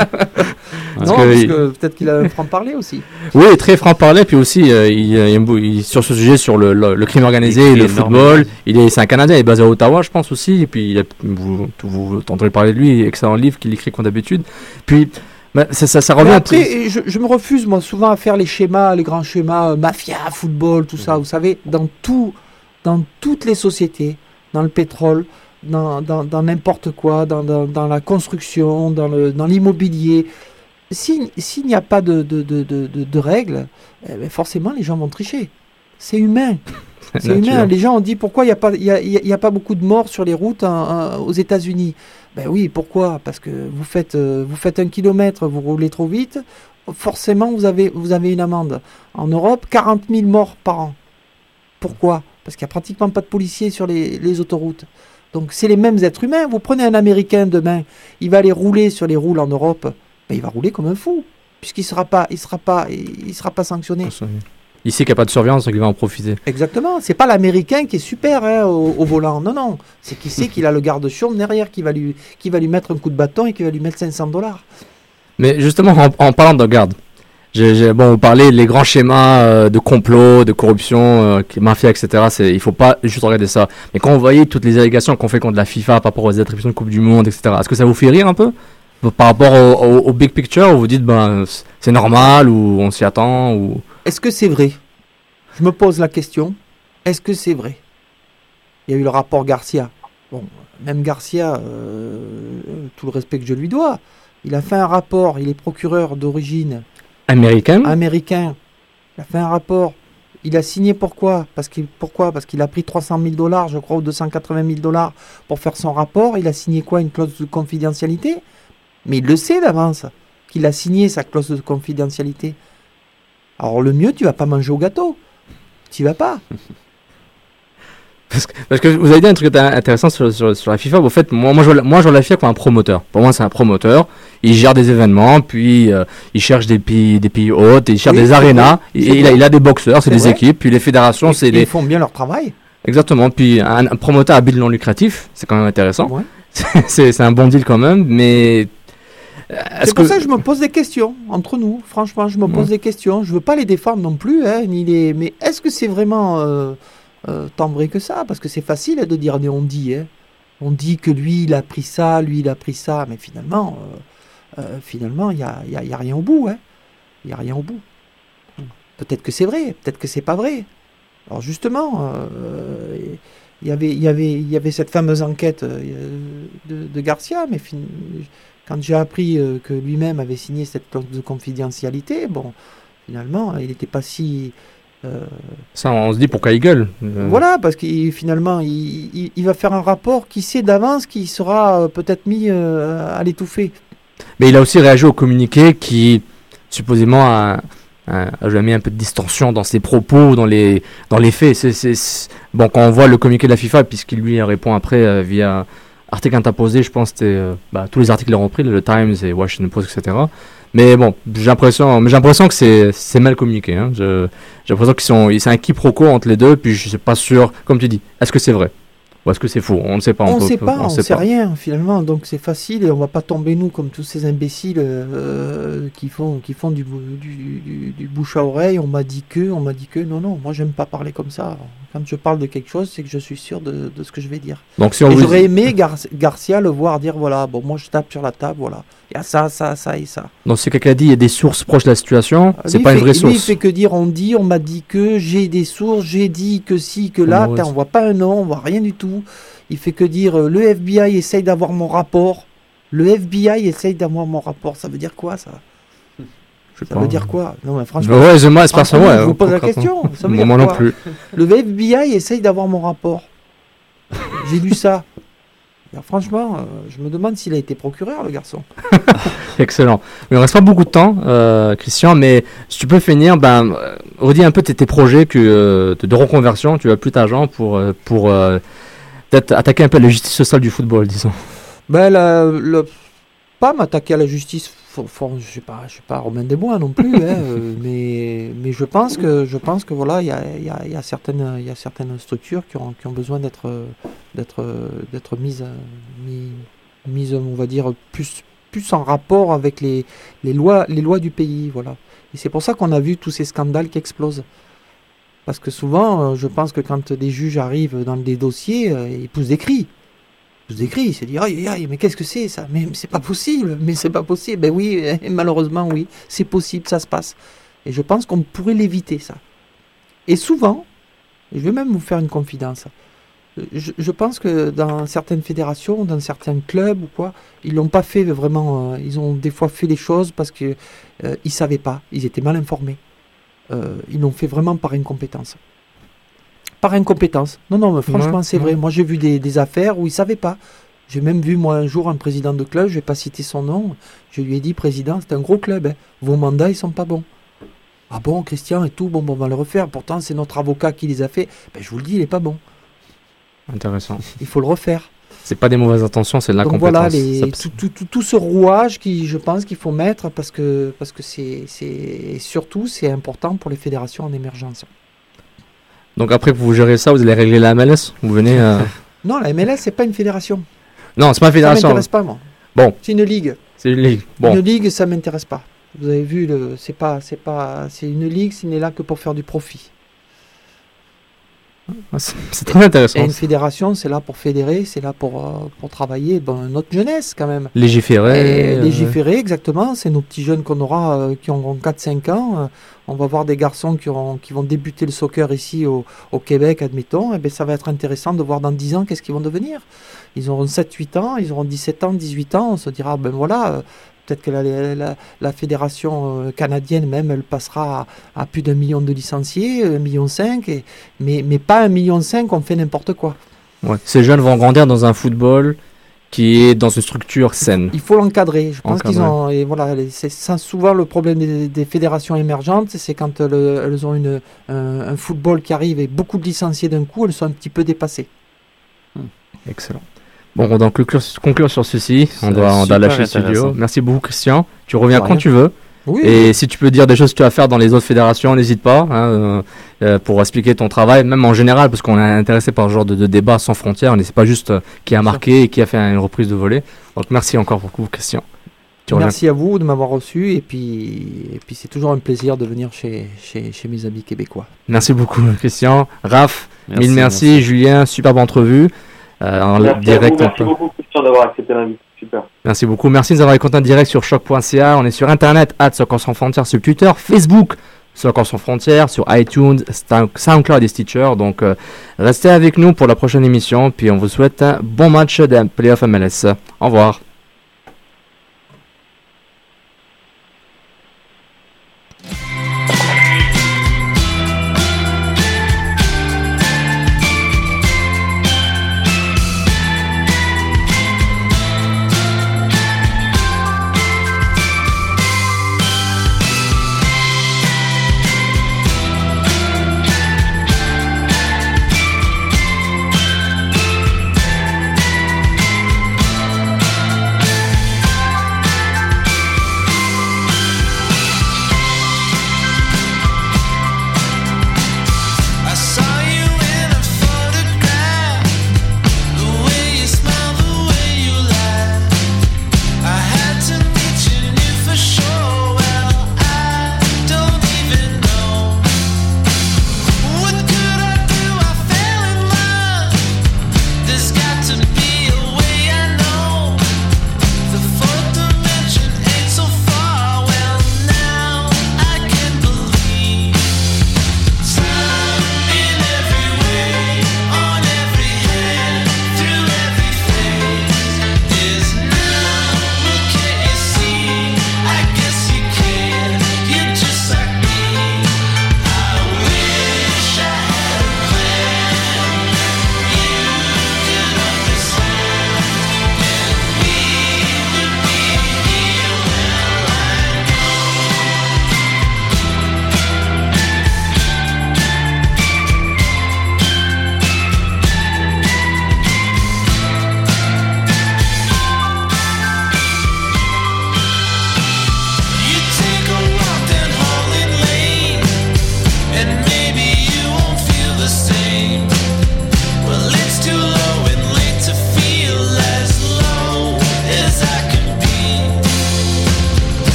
non, parce que peut-être qu'il a un franc-parler aussi. Oui, très franc-parler, puis aussi, euh, il, il, sur ce sujet, sur le, le, crime organisé, le football, il est, c'est un Canadien, il est basé à Ottawa, je pense aussi, et puis il a, vous, vous entendrez parler de lui, excellent livre qu'il écrit comme d'habitude. Puis, ça, ça, ça, revient après, je, je, me refuse, moi, souvent à faire les schémas, les grands schémas, euh, mafia, football, tout ça. Vous savez, dans, tout, dans toutes les sociétés, dans le pétrole, dans n'importe quoi, dans, dans, la construction, dans l'immobilier, s'il n'y a pas de, de, de, de règles, eh ben, forcément les gens vont tricher. C'est humain. C'est humain. Les gens ont dit pourquoi il n'y a, pas, y a, y a pas beaucoup de morts sur les routes aux États-Unis? Ben oui, pourquoi? Parce que vous faites, euh, vous faites un kilomètre, vous roulez trop vite, forcément vous avez, une amende. En Europe, 40 000 morts par an. Pourquoi? Parce qu'il n'y a pratiquement pas de policiers sur les, les autoroutes. Donc c'est les mêmes êtres humains. Vous prenez un Américain demain, il va aller rouler sur les roules en Europe, ben, il va rouler comme un fou, puisqu'il ne sera, pas, il sera, pas, il sera pas sanctionné. Il sait qu'il n'y a pas de surveillance, donc il va en profiter. Exactement. C'est pas l'Américain qui est super hein, au, volant. Non, non. C'est qui sait qu'il a le garde-chiourme derrière qui va, lui, qui va lui mettre un coup de bâton et qui va lui mettre 500 dollars. Mais justement, en, parlant de garde, bon, vous parlez les grands schémas euh, de complot, de corruption, euh, mafia, etc. Il il faut pas juste regarder ça. Mais quand vous voyez toutes les allégations qu'on fait contre la FIFA par rapport aux attributions de Coupe du Monde, etc., est-ce que ça vous fait rire un peu? Par rapport au, big picture, où vous dites ben c'est normal ou on s'y attend ou est-ce que c'est vrai? Je me pose la question. Est-ce que c'est vrai? Il y a eu le rapport Garcia. Bon, même Garcia, euh, tout le respect que je lui dois, il a fait un rapport, il est procureur d'origine américain? Américain. Il a fait un rapport. Il a signé pourquoi? Parce qu'il pourquoi? Parce qu'il a pris 300 000 dollars, je crois, ou 280 000 dollars pour faire son rapport. Il a signé quoi? Une clause de confidentialité? Mais il le sait d'avance qu'il a signé sa clause de confidentialité. Alors le mieux, tu vas pas manger au gâteau. Tu vas pas. Parce que, vous avez dit un truc intéressant sur, sur, la FIFA. En fait, moi, moi, je, moi, je vois la FIFA comme un promoteur. Pour moi, c'est un promoteur. Il gère des événements, puis euh, il cherche des pays, des pays hôtes, il cherche des arénas. il, a, il, a, des boxeurs, c'est des équipes. Puis les fédérations, c'est des. Ils font bien leur travail. Exactement. Puis un, promoteur à bilan non lucratif, c'est quand même intéressant. c'est un bon deal quand même, mais c'est pour ça que je me pose des questions entre nous. Franchement, je me pose des questions. Je veux pas les défendre non plus, hein, ni les. Mais est-ce que c'est vraiment euh, euh, tant vrai que ça? Parce que c'est facile de dire on dit. Hein. On dit que lui, il a pris ça, lui, il a pris ça, mais finalement, euh, finalement, il y a, y a, rien au bout. Hein. Il n'y a rien au bout. Peut-être que c'est vrai, peut-être que c'est pas vrai. Alors justement, il y avait, y avait, il y avait cette fameuse enquête de, de Garcia, mais quand j'ai appris euh, que lui-même avait signé cette clause de confidentialité, bon, finalement, il n'était pas si. Euh, Ça, on se dit pourquoi il gueule. Euh. Voilà, parce qu'il finalement, il, va faire un rapport qui sait d'avance qu'il sera peut-être mis à l'étouffer. Mais il a aussi réagi au communiqué qui, supposément, a, a, mis un peu de distorsion dans ses propos, dans les, dans les faits. C'est, Bon, quand on voit le communiqué de la FIFA, puisqu'il lui répond après via article interposé, je pense que c'était euh, bah, tous les articles l'ont repris, le Times et Washington Post, etc. Mais bon, j'ai l'impression, j'ai l'impression que c'est mal communiqué. Hein. J'ai l'impression qu'ils sont, c'est un quiproquo entre les deux, puis je suis pas sûr, comme tu dis, est-ce que c'est vrai? Ou est-ce que c'est faux? On ne sait pas. On ne sait pas, on ne sait, rien finalement. Donc c'est facile et on va pas tomber nous comme tous ces imbéciles euh, qui font qui font du, du, du, bouche à oreille. On m'a dit que, on m'a dit que. Non non, moi j'aime pas parler comme ça. Quand je parle de quelque chose, c'est que je suis sûr de, de, ce que je vais dire. Donc si on j'aurais aimé Garcia le voir dire voilà, bon moi je tape sur la table, voilà, il y a ça, ça, ça et ça. Donc si quelqu'un dit il y a des sources proches de la situation, c'est pas une vraie source. Lui il fait que dire on dit, on m'a dit que, j'ai des sources, j'ai dit que si, que là, on voit pas un nom, on voit rien du tout. Il fait que dire euh, le FBI essaye d'avoir mon rapport. Le FBI essaye d'avoir mon rapport. Ça veut dire quoi ça? Ça veut dire quoi? Non, mais franchement. Ouais, je moi, c'est pas ça. Je vous pose la question. moi non plus. Le FBI essaye d'avoir mon rapport. J'ai lu ça. franchement, euh, je me demande s'il a été procureur, le garçon. Excellent. Il ne reste pas beaucoup de temps, euh, Christian, mais si tu peux finir, ben, redis un peu tes, tes projets que, de, reconversion. Tu as plus d'argent pour, pour peut-être attaquer un peu la justice sociale du football, disons. Ben, le, pas m'attaquer à la justice, je ne suis pas, je suis pas Romain Desbois non plus, hein, euh, mais, mais je pense que, je pense que voilà, il y a, y, y a, certaines, il y a certaines structures qui ont, qui ont besoin d'être, d'être, d'être mises, mises, on va dire plus, plus en rapport avec les, les, lois, les lois du pays. Voilà. Et c'est pour ça qu'on a vu tous ces scandales qui explosent. Parce que souvent, euh, je pense que quand des juges arrivent dans des dossiers, euh, ils poussent des cris. Ils poussent des cris, ils se disent aïe, aïe, mais qu'est-ce que c'est ça? Mais c'est pas possible, mais c'est pas possible. Ben oui, malheureusement, oui, c'est possible, ça se passe. Et je pense qu'on pourrait l'éviter, ça. Et souvent, je vais même vous faire une confidence. Je, pense que dans certaines fédérations, dans certains clubs ou quoi, ils l'ont pas fait vraiment. Euh, ils ont des fois fait les choses parce qu'ils euh, savaient pas, ils étaient mal informés. Euh, ils l'ont fait vraiment par incompétence. Par incompétence. Non, non, mais franchement, c'est vrai. Moi, j'ai vu des, affaires où ils ne savaient pas. J'ai même vu, moi, un jour, un président de club, je ne vais pas citer son nom, je lui ai dit, président, c'est un gros club, hein. vos mandats, ils sont pas bons. Ah bon, Christian et tout, bon, bon, on va le refaire. Pourtant, c'est notre avocat qui les a fait. Ben, je vous le dis, il n'est pas bon. Intéressant. Il faut le refaire. C'est pas des mauvaises intentions, c'est de la Donc Voilà, tout, ce rouage qui, je pense qu'il faut mettre parce que parce que c'est surtout c'est important pour les fédérations en émergence. Donc après vous gérez ça, vous allez régler la MLS Vous venez euh, Non, la MLS c'est pas une fédération. Non, c'est pas une fédération. Ça m'intéresse pas moi. Bon. C'est une ligue. C'est une ligue. Bon. Une ligue, ça m'intéresse pas. Vous avez vu le c'est pas c'est pas c'est une ligue, ce n'est là que pour faire du profit. C'est très intéressant. Et une fédération, c'est là pour fédérer, c'est là pour, euh, pour travailler notre jeunesse quand même. Légiférer. Euh, légiférer, exactement. C'est nos petits jeunes qu'on aura euh, qui ont 4-5 ans. on va voir des garçons qui, auront, qui vont débuter le soccer ici au, au Québec, admettons. Et eh bien, ça va être intéressant de voir dans 10 ans qu'est-ce qu'ils vont devenir. Ils auront 7-8 ans, ils auront 17 ans, 18 ans. On se dira, ben voilà, Peut-être que la, la, fédération euh, canadienne même, elle passera à, plus d'un million de licenciés, un million cinq, et, mais, mais pas un million cinq, on fait n'importe quoi. Ouais. Ces jeunes vont grandir dans un football qui est dans une structure saine. Il faut l'encadrer. Je pense qu'ils ont. Et voilà, c'est souvent le problème des, fédérations émergentes, c'est quand elles ont une, un, football qui arrive et beaucoup de licenciés d'un coup, elles sont un petit peu dépassées. Excellent. Bon, on doit conclure, sur ceci. On doit, on doit lâcher le studio. Merci beaucoup, Christian. Tu reviens quand tu veux. Oui. Et si tu peux dire des choses que tu vas faire dans les autres fédérations, n'hésite pas hein, euh, euh, pour expliquer ton travail, même en général, parce qu'on est intéressé par ce genre de, débat sans frontières. On ne sait pas juste euh, qui a marqué et qui a fait une reprise de volée. Donc merci encore beaucoup, Christian. merci à vous de m'avoir reçu et puis, et puis c'est toujours un plaisir de venir chez, chez, chez, mes amis québécois. Merci beaucoup, Christian. Raph, mille merci. Julien, superbe entrevue. Euh, merci direct. Merci beaucoup, Christian, d'avoir accepté l'invitation. Super. Merci beaucoup. Merci de nous avoir écoutés en direct sur choc.ca. On est sur Internet, at Soccer sans frontières, sur Twitter, Facebook, Soccer sans frontières, sur iTunes, SoundCloud et Stitcher. Donc, euh, restez avec nous pour la prochaine émission. Puis, on vous souhaite un bon match des playoff MLS. Au revoir.